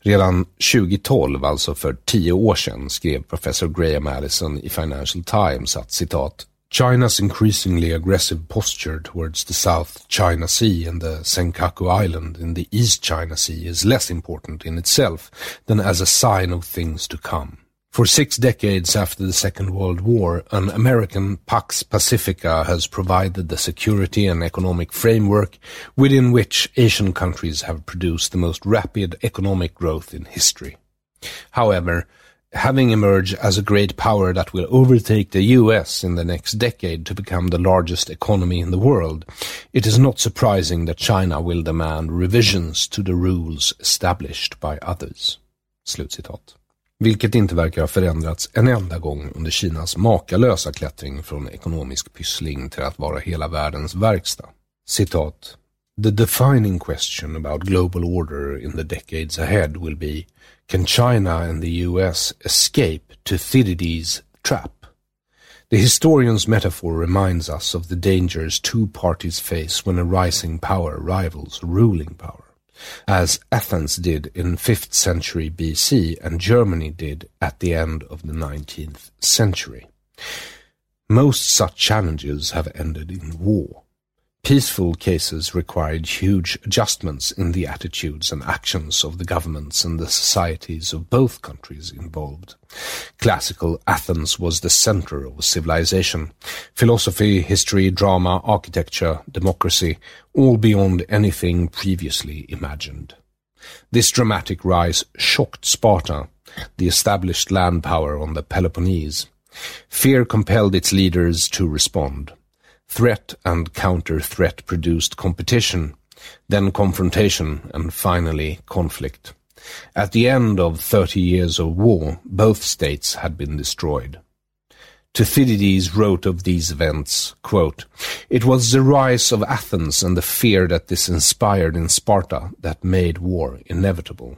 Redan 2012, alltså för tio år sedan, skrev professor Graham Allison i Financial Times att citat China's increasingly aggressive posture towards the South China Sea and the Senkaku Island in the East China Sea is less important in itself than as a sign of things to come. For six decades after the Second World War, an American Pax Pacifica has provided the security and economic framework within which Asian countries have produced the most rapid economic growth in history. However, having emerged as a great power that will overtake the US in the next decade to become the largest economy in the world, it is not surprising that China will demand revisions to the rules established by others. Slutcitat. Vilket inte verkar ha förändrats en enda gång under Kinas makalösa klättring från ekonomisk pyssling till att vara hela världens verkstad. Citat. The defining question about global order in the decades ahead will be Can China and the US escape to Thucydides' trap? The historian's metaphor reminds us of the dangers two parties face when a rising power rivals a ruling power. as Athens did in 5th century BC and Germany did at the end of the 19th century. Most such challenges have ended in war. Peaceful cases required huge adjustments in the attitudes and actions of the governments and the societies of both countries involved. Classical Athens was the center of civilization. Philosophy, history, drama, architecture, democracy, all beyond anything previously imagined. This dramatic rise shocked Sparta, the established land power on the Peloponnese. Fear compelled its leaders to respond. Threat and counter-threat produced competition, then confrontation, and finally conflict. At the end of thirty years of war, both states had been destroyed. Thucydides wrote of these events, quote, It was the rise of Athens and the fear that this inspired in Sparta that made war inevitable.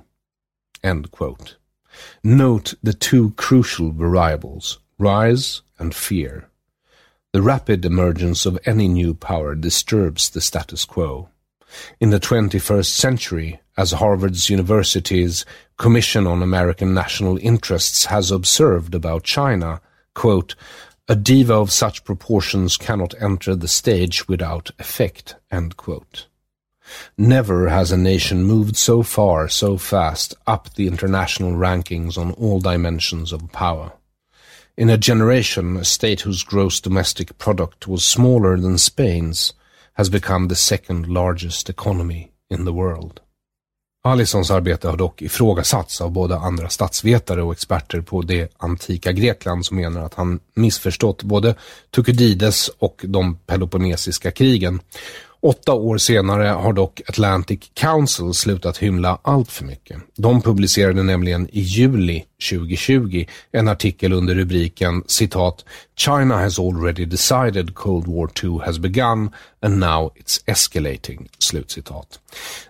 Note the two crucial variables, rise and fear. The rapid emergence of any new power disturbs the status quo. In the 21st century, as Harvard's University's Commission on American National Interests has observed about China, quote, a diva of such proportions cannot enter the stage without effect. Never has a nation moved so far, so fast, up the international rankings on all dimensions of power. In a generation, a state whose gross domestic product was smaller than Spain's has become the second largest economy in the world. Allisons arbete har dock ifrågasatts av både andra statsvetare och experter på det antika Grekland som menar att han missförstått både Thukydides och de peloponnesiska krigen Åtta år senare har dock Atlantic Council slutat hymla allt för mycket. De publicerade nämligen i juli 2020 en artikel under rubriken citat “China has already decided Cold War 2 has begun and now it's escalating”. Slutcitat.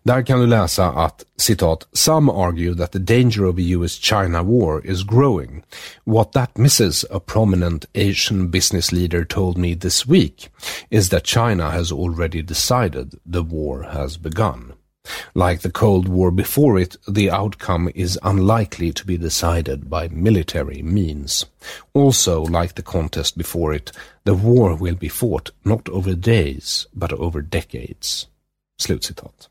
Där kan du läsa att citat “Some argue that the danger of a US-China war is growing. What that misses, a prominent Asian business leader told me this week, is that China has already decided the war has begun.” Like the Cold War before it, the outcome is unlikely to be decided by military means. Also, like the contest before it, the war will be fought not over days, but over decades. Slutcitat.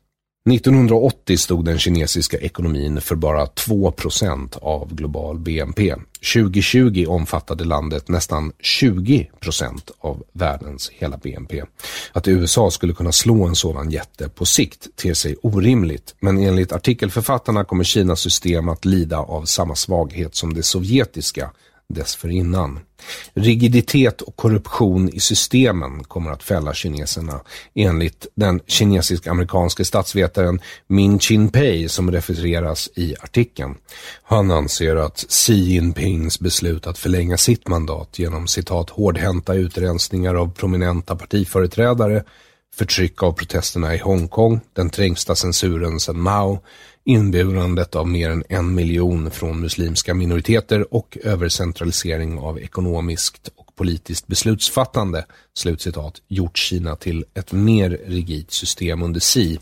1980 stod den kinesiska ekonomin för bara 2% av global BNP. 2020 omfattade landet nästan 20% av världens hela BNP. Att USA skulle kunna slå en sådan jätte på sikt ter sig orimligt, men enligt artikelförfattarna kommer Kinas system att lida av samma svaghet som det sovjetiska dessförinnan. Rigiditet och korruption i systemen kommer att fälla kineserna enligt den kinesisk-amerikanske statsvetaren Min Chin-Pei som refereras i artikeln. Han anser att Xi Jinpings beslut att förlänga sitt mandat genom citat hårdhänta utrensningar av prominenta partiföreträdare förtryck av protesterna i Hongkong, den trängsta censuren sedan Mao, inburandet av mer än en miljon från muslimska minoriteter och övercentralisering av ekonomiskt och politiskt beslutsfattande, slutcitat, gjort Kina till ett mer rigidt system under Xi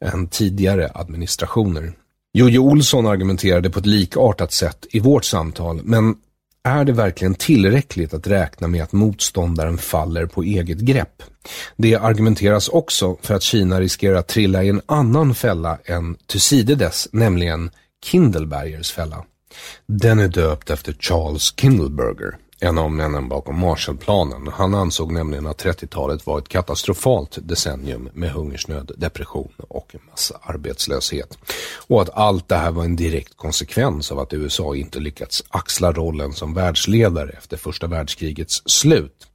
än tidigare administrationer. Jojo Olsson argumenterade på ett likartat sätt i vårt samtal, men är det verkligen tillräckligt att räkna med att motståndaren faller på eget grepp? Det argumenteras också för att Kina riskerar att trilla i en annan fälla än Thucydides, nämligen Kindlebergers fälla. Den är döpt efter Charles Kindleberger, en av männen bakom Marshallplanen. Han ansåg nämligen att 30-talet var ett katastrofalt decennium med hungersnöd, depression och massarbetslöshet. Och att allt det här var en direkt konsekvens av att USA inte lyckats axla rollen som världsledare efter första världskrigets slut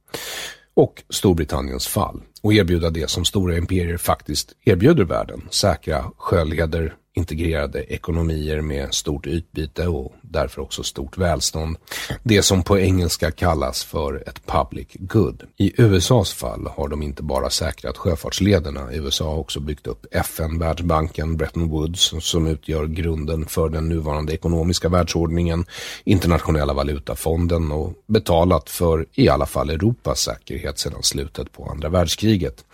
och Storbritanniens fall och erbjuda det som stora imperier faktiskt erbjuder världen. Säkra sjöleder, integrerade ekonomier med stort utbyte och därför också stort välstånd. Det som på engelska kallas för ett public good. I USAs fall har de inte bara säkrat sjöfartslederna. USA har också byggt upp FN, Världsbanken, Bretton Woods som utgör grunden för den nuvarande ekonomiska världsordningen, internationella valutafonden och betalat för i alla fall Europas säkerhet sedan slutet på andra världskriget.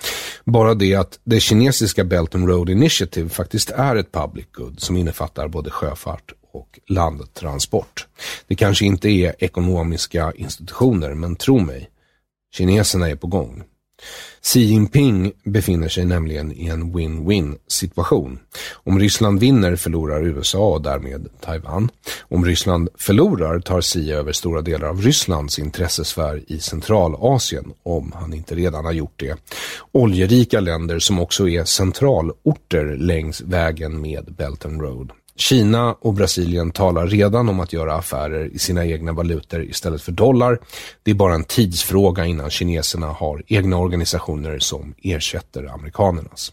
Bara det att det kinesiska Belt and Road Initiative faktiskt är ett public good som innefattar både sjöfart och landtransport. Det kanske inte är ekonomiska institutioner, men tro mig, kineserna är på gång. Xi Jinping befinner sig nämligen i en win-win situation. Om Ryssland vinner förlorar USA och därmed Taiwan. Om Ryssland förlorar tar Xi över stora delar av Rysslands intressesfär i Centralasien, om han inte redan har gjort det. Oljerika länder som också är centralorter längs vägen med Belt and Road. Kina och Brasilien talar redan om att göra affärer i sina egna valutor istället för dollar. Det är bara en tidsfråga innan kineserna har egna organisationer som ersätter amerikanernas.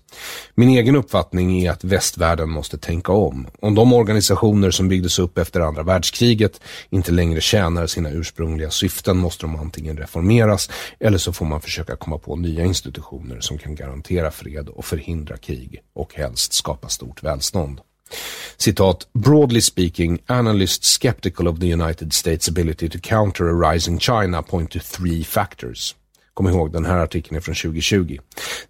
Min egen uppfattning är att västvärlden måste tänka om. Om de organisationer som byggdes upp efter andra världskriget inte längre tjänar sina ursprungliga syften måste de antingen reformeras eller så får man försöka komma på nya institutioner som kan garantera fred och förhindra krig och helst skapa stort välstånd. Citat, broadly speaking, analysts skeptical of the United States ability to counter a rising China point to three factors. Kom ihåg, den här artikeln är från 2020.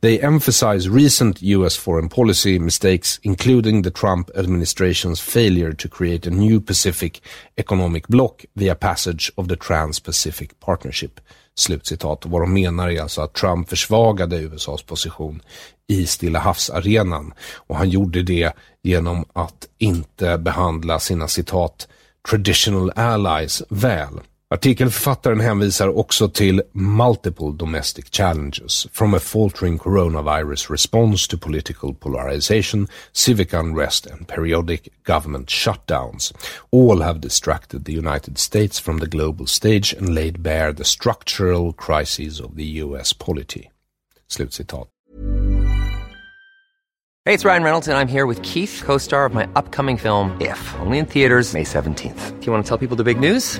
They emphasize recent US foreign policy mistakes, including the Trump administration's failure to create a new Pacific economic bloc via passage of the Trans-Pacific Partnership. Slutcitat. Och vad de menar är alltså att Trump försvagade USAs position i Stilla havsarenan och han gjorde det genom att inte behandla sina citat traditional allies väl. Artikelförfattaren hänvisar också till multiple domestic challenges, from a faltering coronavirus response to political polarization, civic unrest and periodic government shutdowns. All have distracted the United States from the global stage and laid bare the structural crises of the US polity. Slutcitat. Hey, it's Ryan Reynolds, and I'm here with Keith, co star of my upcoming film, If, only in theaters, May 17th. Do you want to tell people the big news?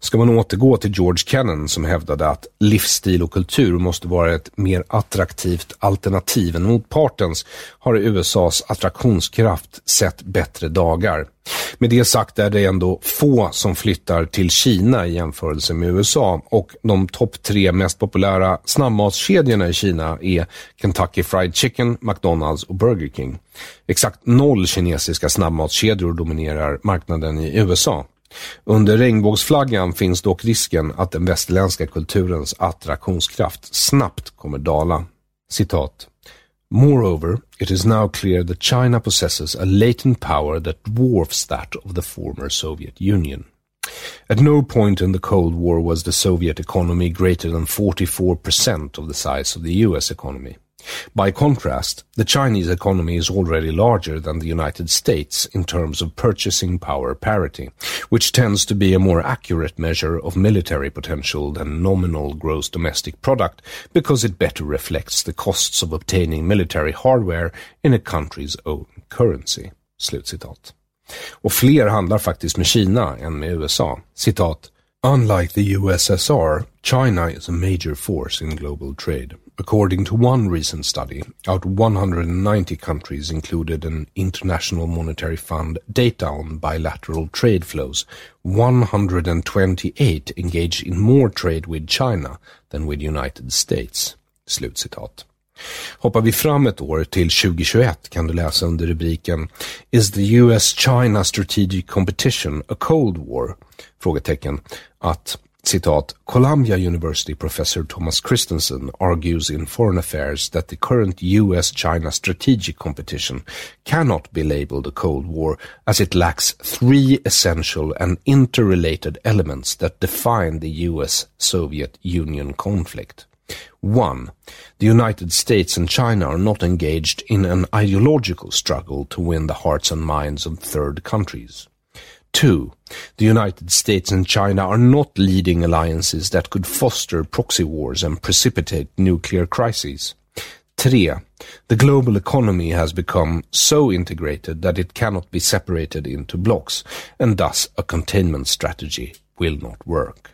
Ska man återgå till George Kennan som hävdade att livsstil och kultur måste vara ett mer attraktivt alternativ än motpartens har USAs attraktionskraft sett bättre dagar. Med det sagt är det ändå få som flyttar till Kina i jämförelse med USA och de topp tre mest populära snabbmatskedjorna i Kina är Kentucky Fried Chicken, McDonalds och Burger King. Exakt noll kinesiska snabbmatskedjor dominerar marknaden i USA. Under regnbågsflaggan finns dock risken att den västerländska kulturens attraktionskraft snabbt kommer dala. Citat. Moreover, it is now clear that China possesses a latent power that dwarfs that of the former Soviet Union. At no point in the Cold War was the Soviet economy greater than 44% of the size of the US economy. By contrast, the Chinese economy is already larger than the United States in terms of purchasing power parity, which tends to be a more accurate measure of military potential than nominal gross domestic product because it better reflects the costs of obtaining military hardware in a country's own currency. Slutcitat. Och fler handlar faktiskt med Kina än med USA. Citat. Unlike the USSR, China is a major force in global trade. According to one recent study, out of 190 countries included an International Monetary Fund data on bilateral trade flows, 128 engaged in more trade with China than with United States. Slutcitat. Hoppar vi fram ett år till 2021 kan du läsa under rubriken Is the US-China Strategic Competition a Cold War? Frågetecken att citat, Columbia University professor Thomas Christensen argues in Foreign Affairs that the current US-China strategic competition cannot be labeled a Cold War as it lacks three essential and interrelated elements that define the US-Soviet Union conflict. One, the United States and China are not engaged in an ideological struggle to win the hearts and minds of third countries. Two, the United States and China are not leading alliances that could foster proxy wars and precipitate nuclear crises. Three, the global economy has become so integrated that it cannot be separated into blocks, and thus a containment strategy will not work.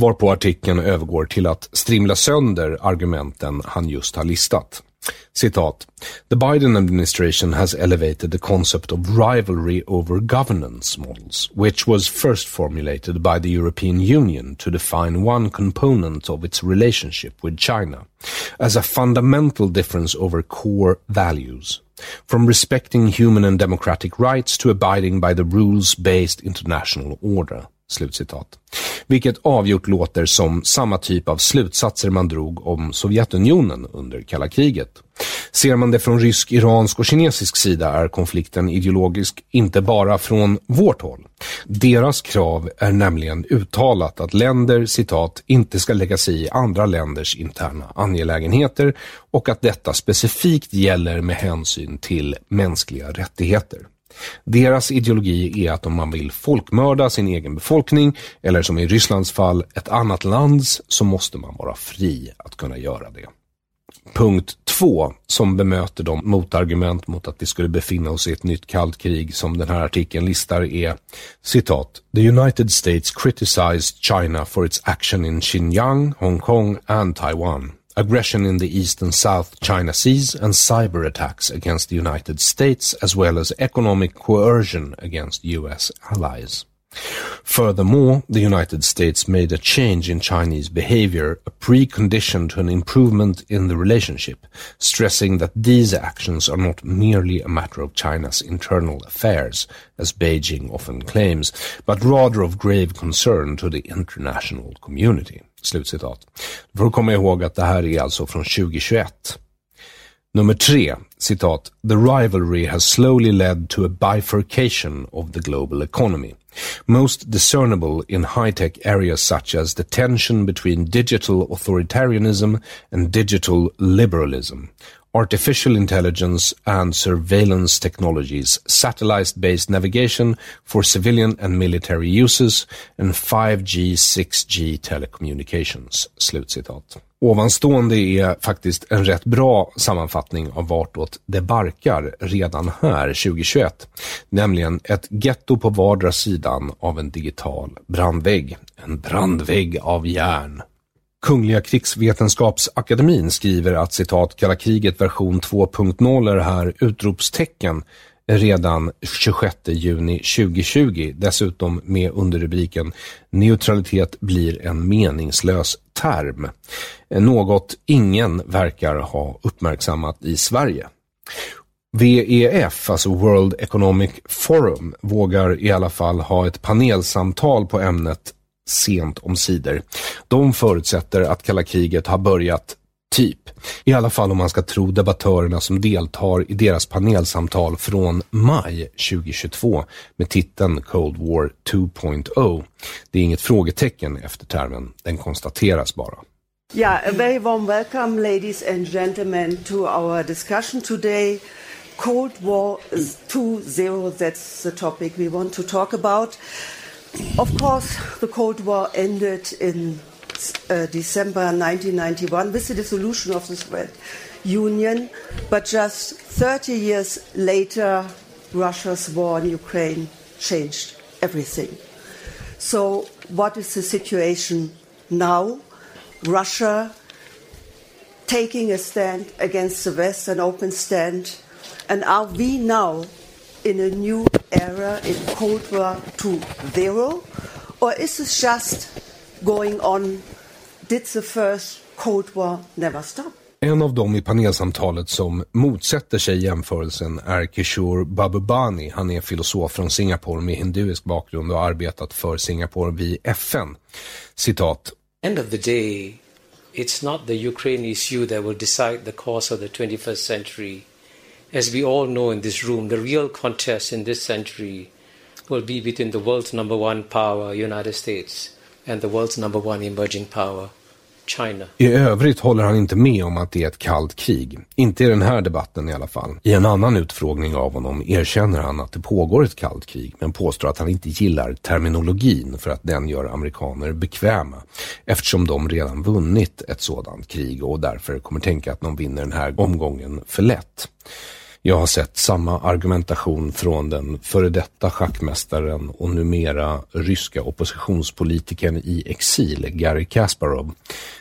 Varpå artikeln övergår till att strimla sönder argumenten han just har listat. Citat. The Biden administration has elevated the concept of rivalry over governance models, which was first formulated by the European Union to define one component of its relationship with China, as a fundamental difference over core values. From respecting human and democratic rights to abiding by the rules-based international order. Slutcitat. Vilket avgjort låter som samma typ av slutsatser man drog om Sovjetunionen under kalla kriget. Ser man det från rysk, iransk och kinesisk sida är konflikten ideologisk inte bara från vårt håll. Deras krav är nämligen uttalat att länder, citat, inte ska lägga sig i andra länders interna angelägenheter och att detta specifikt gäller med hänsyn till mänskliga rättigheter. Deras ideologi är att om man vill folkmörda sin egen befolkning, eller som i Rysslands fall, ett annat lands, så måste man vara fri att kunna göra det. Punkt två, som bemöter de motargument mot att vi skulle befinna oss i ett nytt kallt krig som den här artikeln listar är citat. The United States criticized China for its action in Xinjiang, Hong Kong and Taiwan aggression in the East and South China Seas, and cyber attacks against the United States, as well as economic coercion against US allies. Furthermore, the United States made a change in Chinese behavior a precondition to an improvement in the relationship, stressing that these actions are not merely a matter of China's internal affairs, as Beijing often claims, but rather of grave concern to the international community. Slutcitat. Du får komma ihåg att det här är alltså från 2021. Nummer tre, citat. The rivalry has slowly led to a bifurcation of the global economy. Most discernible in high-tech areas such as the tension between digital authoritarianism and digital liberalism, artificial intelligence and surveillance technologies, satellite-based navigation for civilian and military uses, and 5G, 6G telecommunications. Slutcitat. Ovanstående är faktiskt en rätt bra sammanfattning av vartåt det barkar redan här 2021. Nämligen ett getto på vardera sidan av en digital brandvägg. En brandvägg av järn. Kungliga krigsvetenskapsakademin skriver att citat kalla kriget version 2.0 är här utropstecken redan 26 juni 2020. Dessutom med underrubriken Neutralitet blir en meningslös term. Något ingen verkar ha uppmärksammat i Sverige. WEF, alltså World Economic Forum, vågar i alla fall ha ett panelsamtal på ämnet sent omsider. De förutsätter att kalla kriget har börjat Typ. I alla fall om man ska tro debattörerna som deltar i deras panelsamtal från maj 2022 med titeln Cold War 2.0. Det är inget frågetecken efter termen, den konstateras bara. Yeah, a very warm welcome, ladies and gentlemen, to our discussion today. Cold War 2.0, that's the topic we want to talk about. Of course, the Cold War ended in uh, December 1991 with the dissolution of the Soviet Union, but just 30 years later, Russia's war in Ukraine changed everything. So, what is the situation now? Russia taking a stand against the West, an open stand? And are we now in a new era in Cold War 2.0? Or is this just going on? Did the first Cold War never stop? En av dem i panelsamtalet som motsätter sig jämförelsen är Kishore Babubani. Han är filosof från Singapore med hinduisk bakgrund och har arbetat för Singapore vid FN. Citat. End of the day, it's not the Ukraine issue that will decide the course of the 21st century. As we all know in this room, the real contest in this century will be between the world's number one power, United States, and the world's number one emerging power, China. I övrigt håller han inte med om att det är ett kallt krig. Inte i den här debatten i alla fall. I en annan utfrågning av honom erkänner han att det pågår ett kallt krig men påstår att han inte gillar terminologin för att den gör amerikaner bekväma eftersom de redan vunnit ett sådant krig och därför kommer tänka att de vinner den här omgången för lätt. Jag har sett samma argumentation från den före detta schackmästaren och numera ryska oppositionspolitikern i exil, Garry Kasparov.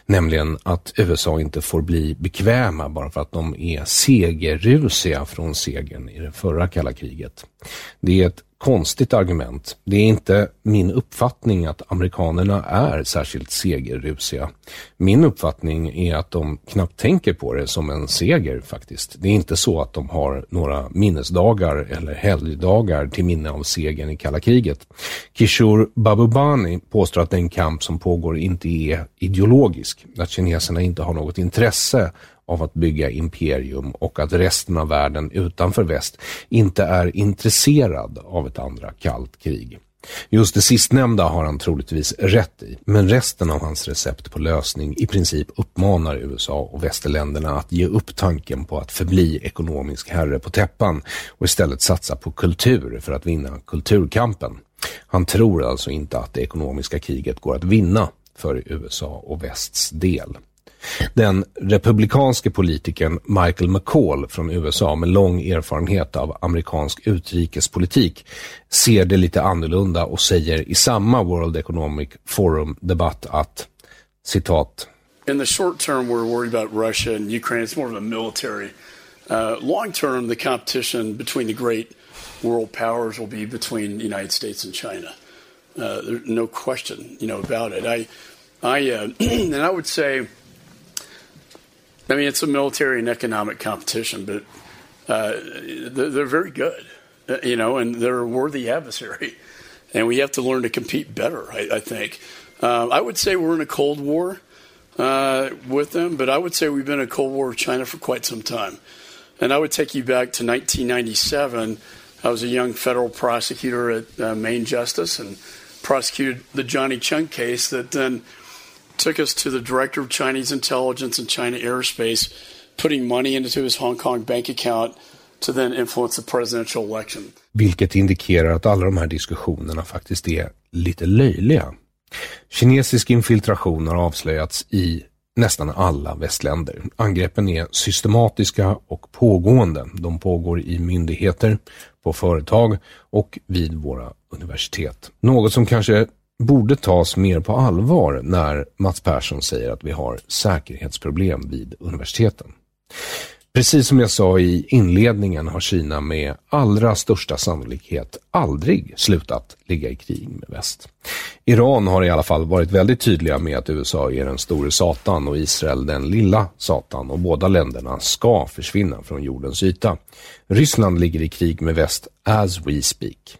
Nämligen att USA inte får bli bekväma bara för att de är segerrusiga från segern i det förra kalla kriget. Det är ett konstigt argument. Det är inte min uppfattning att amerikanerna är särskilt segerrusiga. Min uppfattning är att de knappt tänker på det som en seger faktiskt. Det är inte så att de har några minnesdagar eller helgdagar till minne av segern i kalla kriget. Kishore Babubani påstår att den kamp som pågår inte är ideologisk, att kineserna inte har något intresse av att bygga imperium och att resten av världen utanför väst inte är intresserad av ett andra kallt krig. Just det sistnämnda har han troligtvis rätt i, men resten av hans recept på lösning i princip uppmanar USA och västerländerna att ge upp tanken på att förbli ekonomisk herre på täppan och istället satsa på kultur för att vinna kulturkampen. Han tror alltså inte att det ekonomiska kriget går att vinna för USA och västs del. Den republikanske politikern Michael McCall från USA med lång erfarenhet av amerikansk utrikespolitik ser det lite annorlunda och säger i samma World Economic Forum-debatt att citat In the short term we're worried about Russia and Ukraine. It's more of a military. Uh, long term the competition between the great world powers will be between the United States and China. Uh, there's no question, you know, about it. I, I, uh, and I would say I mean, it's a military and economic competition, but uh, they're, very good, you know, and they're a worthy adversary. And we have to learn to compete better, I, I think. Uh, I would say we're in a Cold War uh, with them, but I would say we've been in a Cold War with China for quite some time. And I would take you back to 1997. I was a young federal prosecutor at uh, Maine Justice and prosecuted the Johnny Chung case that then – took us to the director of Chinese intelligence and China Aerospace, putting money into his Hong Kong bank account to then influence the presidential election. Vilket indikerar att alla de här diskussionerna faktiskt är lite löjliga. Kinesisk infiltration har avslöjats i nästan alla västländer. Angreppen är systematiska och pågående. De pågår i myndigheter, på företag och vid våra universitet. Något som kanske borde tas mer på allvar när Mats Persson säger att vi har säkerhetsproblem vid universiteten. Precis som jag sa i inledningen har Kina med allra största sannolikhet aldrig slutat ligga i krig med väst. Iran har i alla fall varit väldigt tydliga med att USA är den store satan och Israel den lilla satan och båda länderna ska försvinna från jordens yta. Ryssland ligger i krig med väst as we speak.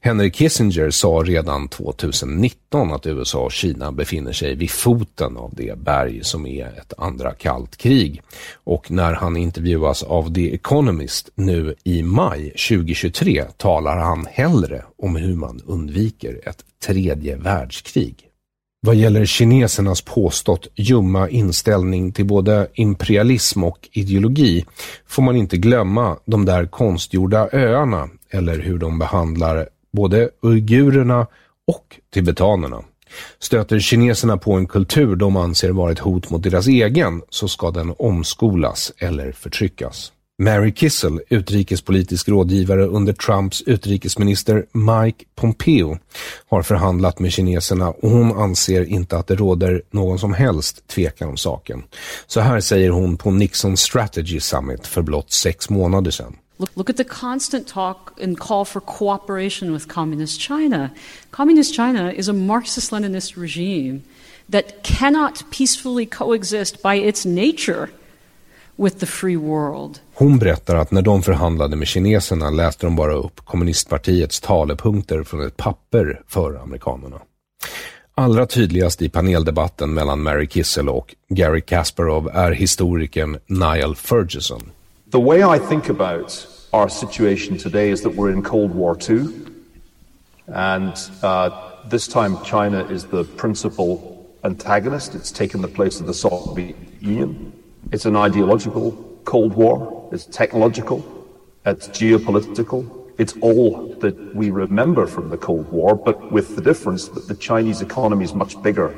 Henry Kissinger sa redan 2019 att USA och Kina befinner sig vid foten av det berg som är ett andra kallt krig. Och när han intervjuas av The Economist nu i maj 2023 talar han hellre om hur man undviker ett tredje världskrig. Vad gäller kinesernas påstått ljumma inställning till både imperialism och ideologi får man inte glömma de där konstgjorda öarna eller hur de behandlar både uigurerna och tibetanerna. Stöter kineserna på en kultur de anser vara ett hot mot deras egen så ska den omskolas eller förtryckas. Mary Kissel, utrikespolitisk rådgivare under Trumps utrikesminister Mike Pompeo, har förhandlat med kineserna och hon anser inte att det råder någon som helst tvekan om saken. Så här säger hon på Nixon Strategy Summit för blott sex månader sedan. Look, look at the constant talk and call for cooperation with Communist China. Communist China is a Marxist Leninist regime that cannot peacefully coexist by its nature with the free world. Hon berättar att när de förhandlade med kineserna läste de bara upp kommunistpartiets talepunkter från ett papper för amerikanerna. Allra tydligast i paneldebatten mellan Mary Kissel och Gary Kasparov är historikern Niall Ferguson. The way I think about our situation today is that we're in Cold War II, and uh, this time China is the principal antagonist. It's taken the place of the Soviet Union. It's an ideological Cold War, it's technological, it's geopolitical. It's all that we remember from the Cold War, but with the difference that the Chinese economy is much bigger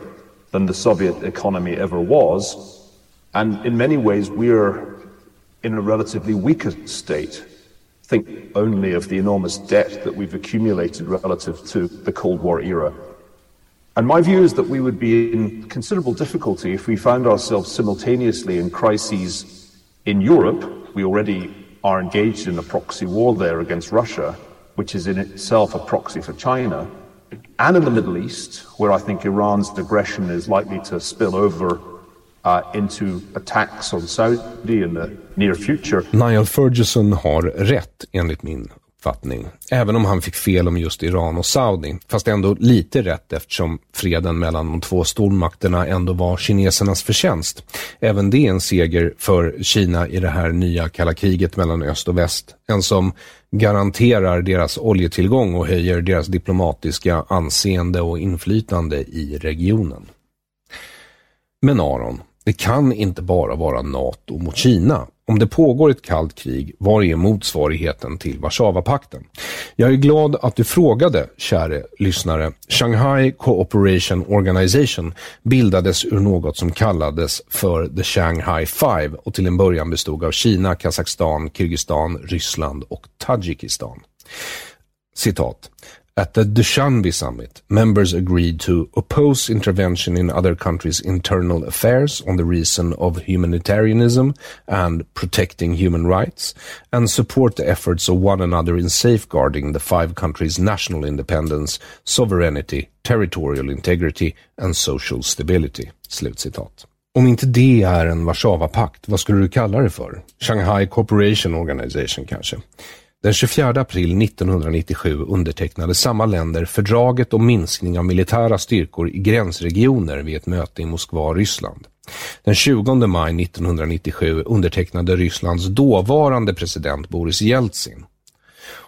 than the Soviet economy ever was. And in many ways, we're in a relatively weaker state. Think only of the enormous debt that we've accumulated relative to the Cold War era. And my view is that we would be in considerable difficulty if we found ourselves simultaneously in crises in Europe. We already are engaged in a proxy war there against Russia, which is in itself a proxy for China, and in the Middle East, where I think Iran's aggression is likely to spill over uh, into attacks on Saudi in the near future. Niall Ferguson har rätt enligt min uppfattning. Även om han fick fel om just Iran och Saudi. Fast ändå lite rätt eftersom freden mellan de två stormakterna ändå var kinesernas förtjänst. Även det är en seger för Kina i det här nya kalla kriget mellan öst och väst. En som garanterar deras oljetillgång och höjer deras diplomatiska anseende och inflytande i regionen. Men Aron, det kan inte bara vara NATO mot Kina. Om det pågår ett kallt krig, var är motsvarigheten till Warszawapakten? Jag är glad att du frågade, käre lyssnare. Shanghai Cooperation Organization bildades ur något som kallades för The Shanghai Five och till en början bestod av Kina, Kazakstan, Kyrgyzstan, Ryssland och Tadzjikistan. Citat. At the Dushanbe summit, members agreed to oppose intervention in other countries' internal affairs on the reason of humanitarianism and protecting human rights, and support the efforts of one another in safeguarding the five countries' national independence, sovereignty, territorial integrity and social stability. Slutcitat. Om inte det är en Warszawapakt, vad skulle du kalla det för? Shanghai Cooperation Organization kanske? Den 24 april 1997 undertecknade samma länder fördraget om minskning av militära styrkor i gränsregioner vid ett möte i Moskva, Ryssland. Den 20 maj 1997 undertecknade Rysslands dåvarande president Boris Jeltsin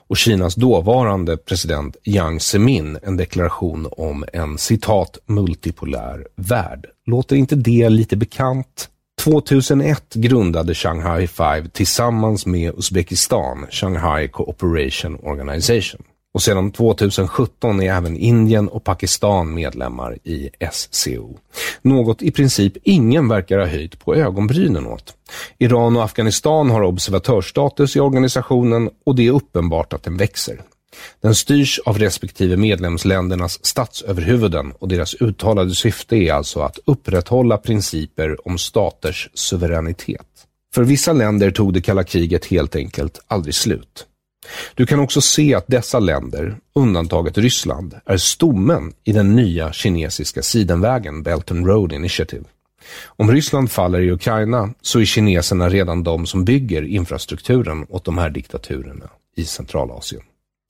och Kinas dåvarande president Jiang Zemin en deklaration om en citat multipolär värld. Låter inte det lite bekant? 2001 grundade Shanghai Five tillsammans med Uzbekistan Shanghai Cooperation Organization. Och sedan 2017 är även Indien och Pakistan medlemmar i SCO. Något i princip ingen verkar ha höjt på ögonbrynen åt. Iran och Afghanistan har observatörsstatus i organisationen och det är uppenbart att den växer. Den styrs av respektive medlemsländernas statsöverhuvuden och deras uttalade syfte är alltså att upprätthålla principer om staters suveränitet. För vissa länder tog det kalla kriget helt enkelt aldrig slut. Du kan också se att dessa länder, undantaget Ryssland, är stommen i den nya kinesiska sidenvägen Belt and Road Initiative. Om Ryssland faller i Ukraina så är kineserna redan de som bygger infrastrukturen åt de här diktaturerna i Centralasien.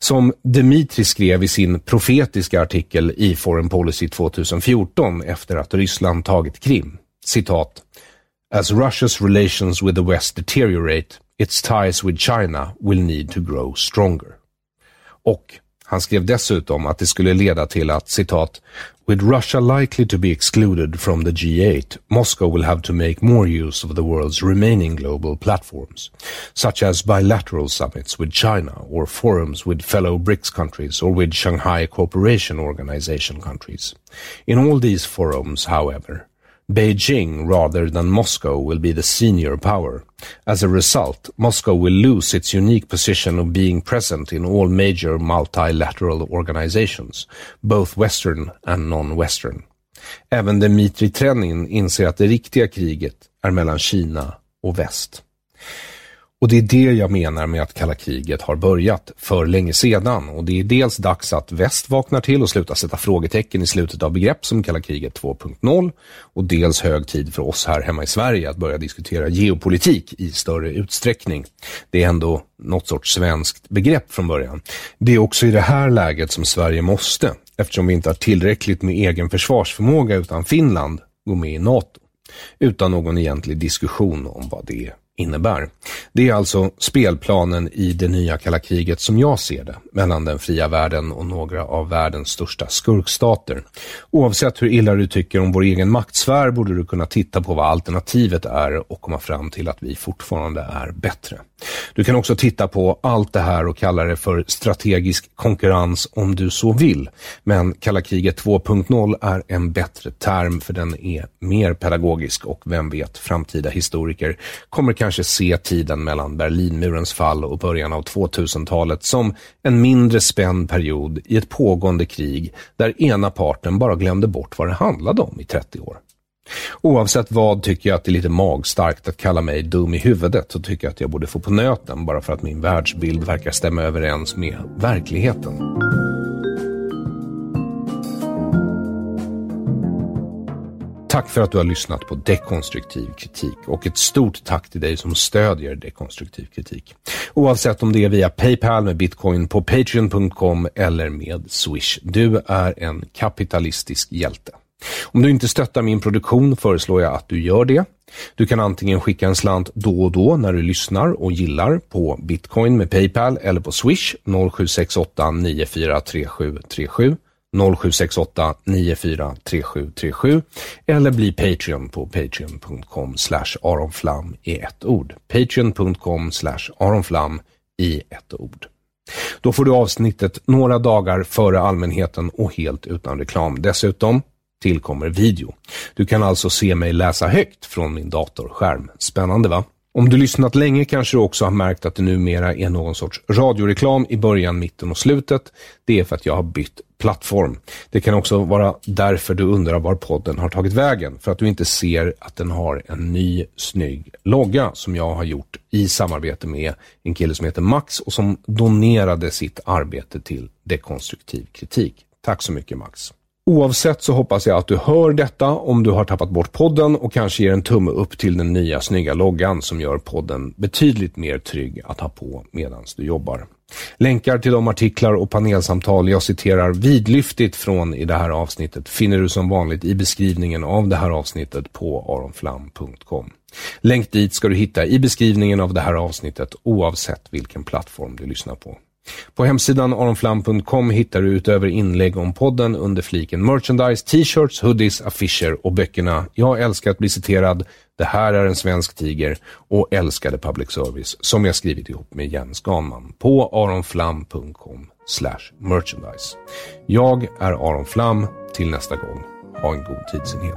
Som Dmitri skrev i sin profetiska artikel i Foreign Policy 2014 efter att Ryssland tagit Krim. Citat. As Russia's relations with the West deteriorate, its ties with China will need to grow stronger. Och han skrev dessutom att det skulle leda till att, citat, With Russia likely to be excluded from the G8, Moscow will have to make more use of the world's remaining global platforms, such as bilateral summits with China or forums with fellow BRICS countries or with Shanghai Cooperation Organization countries. In all these forums, however, Beijing rather than Moscow will be the senior power. As a result, Moscow will lose its unique position of being present in all major multilateral organizations, both western and non-western. Även Dmitri Trenin inser att det riktiga kriget är mellan Kina och väst. Och det är det jag menar med att kalla kriget har börjat för länge sedan. Och det är dels dags att väst vaknar till och slutar sätta frågetecken i slutet av begrepp som kalla kriget 2.0 och dels hög tid för oss här hemma i Sverige att börja diskutera geopolitik i större utsträckning. Det är ändå något sorts svenskt begrepp från början. Det är också i det här läget som Sverige måste, eftersom vi inte har tillräckligt med egen försvarsförmåga utan Finland, gå med i NATO. Utan någon egentlig diskussion om vad det innebär. Det är alltså spelplanen i det nya kalla kriget som jag ser det, mellan den fria världen och några av världens största skurkstater. Oavsett hur illa du tycker om vår egen maktsfär borde du kunna titta på vad alternativet är och komma fram till att vi fortfarande är bättre. Du kan också titta på allt det här och kalla det för strategisk konkurrens om du så vill. Men kalla kriget 2.0 är en bättre term för den är mer pedagogisk och vem vet, framtida historiker kommer kanske se tiden mellan Berlinmurens fall och början av 2000-talet som en mindre spänd period i ett pågående krig där ena parten bara glömde bort vad det handlade om i 30 år. Oavsett vad tycker jag att det är lite magstarkt att kalla mig dum i huvudet och tycker att jag borde få på nöten bara för att min världsbild verkar stämma överens med verkligheten. Tack för att du har lyssnat på dekonstruktiv kritik och ett stort tack till dig som stödjer dekonstruktiv kritik. Oavsett om det är via Paypal med bitcoin på patreon.com eller med Swish. Du är en kapitalistisk hjälte. Om du inte stöttar min produktion föreslår jag att du gör det. Du kan antingen skicka en slant då och då när du lyssnar och gillar på bitcoin med Paypal eller på Swish 0768 943737 0768 943737 eller bli Patreon på patreon.com slash aronflam i ett ord. Patreon.com slash aronflam i ett ord. Då får du avsnittet några dagar före allmänheten och helt utan reklam. Dessutom tillkommer video. Du kan alltså se mig läsa högt från min datorskärm. Spännande va? Om du lyssnat länge kanske du också har märkt att det numera är någon sorts radioreklam i början, mitten och slutet. Det är för att jag har bytt plattform. Det kan också vara därför du undrar var podden har tagit vägen. För att du inte ser att den har en ny snygg logga som jag har gjort i samarbete med en kille som heter Max och som donerade sitt arbete till dekonstruktiv kritik. Tack så mycket Max. Oavsett så hoppas jag att du hör detta om du har tappat bort podden och kanske ger en tumme upp till den nya snygga loggan som gör podden betydligt mer trygg att ha på medan du jobbar. Länkar till de artiklar och panelsamtal jag citerar vidlyftigt från i det här avsnittet finner du som vanligt i beskrivningen av det här avsnittet på aronflam.com. Länk dit ska du hitta i beskrivningen av det här avsnittet oavsett vilken plattform du lyssnar på. På hemsidan aronflam.com hittar du utöver inlägg om podden under fliken merchandise, t-shirts, hoodies, affischer och böckerna Jag älskar att bli citerad, Det här är en svensk tiger och Älskade public service som jag skrivit ihop med Jens Ganman på aronflam.com merchandise. Jag är Aron Flam. Till nästa gång, ha en god tidsenhet.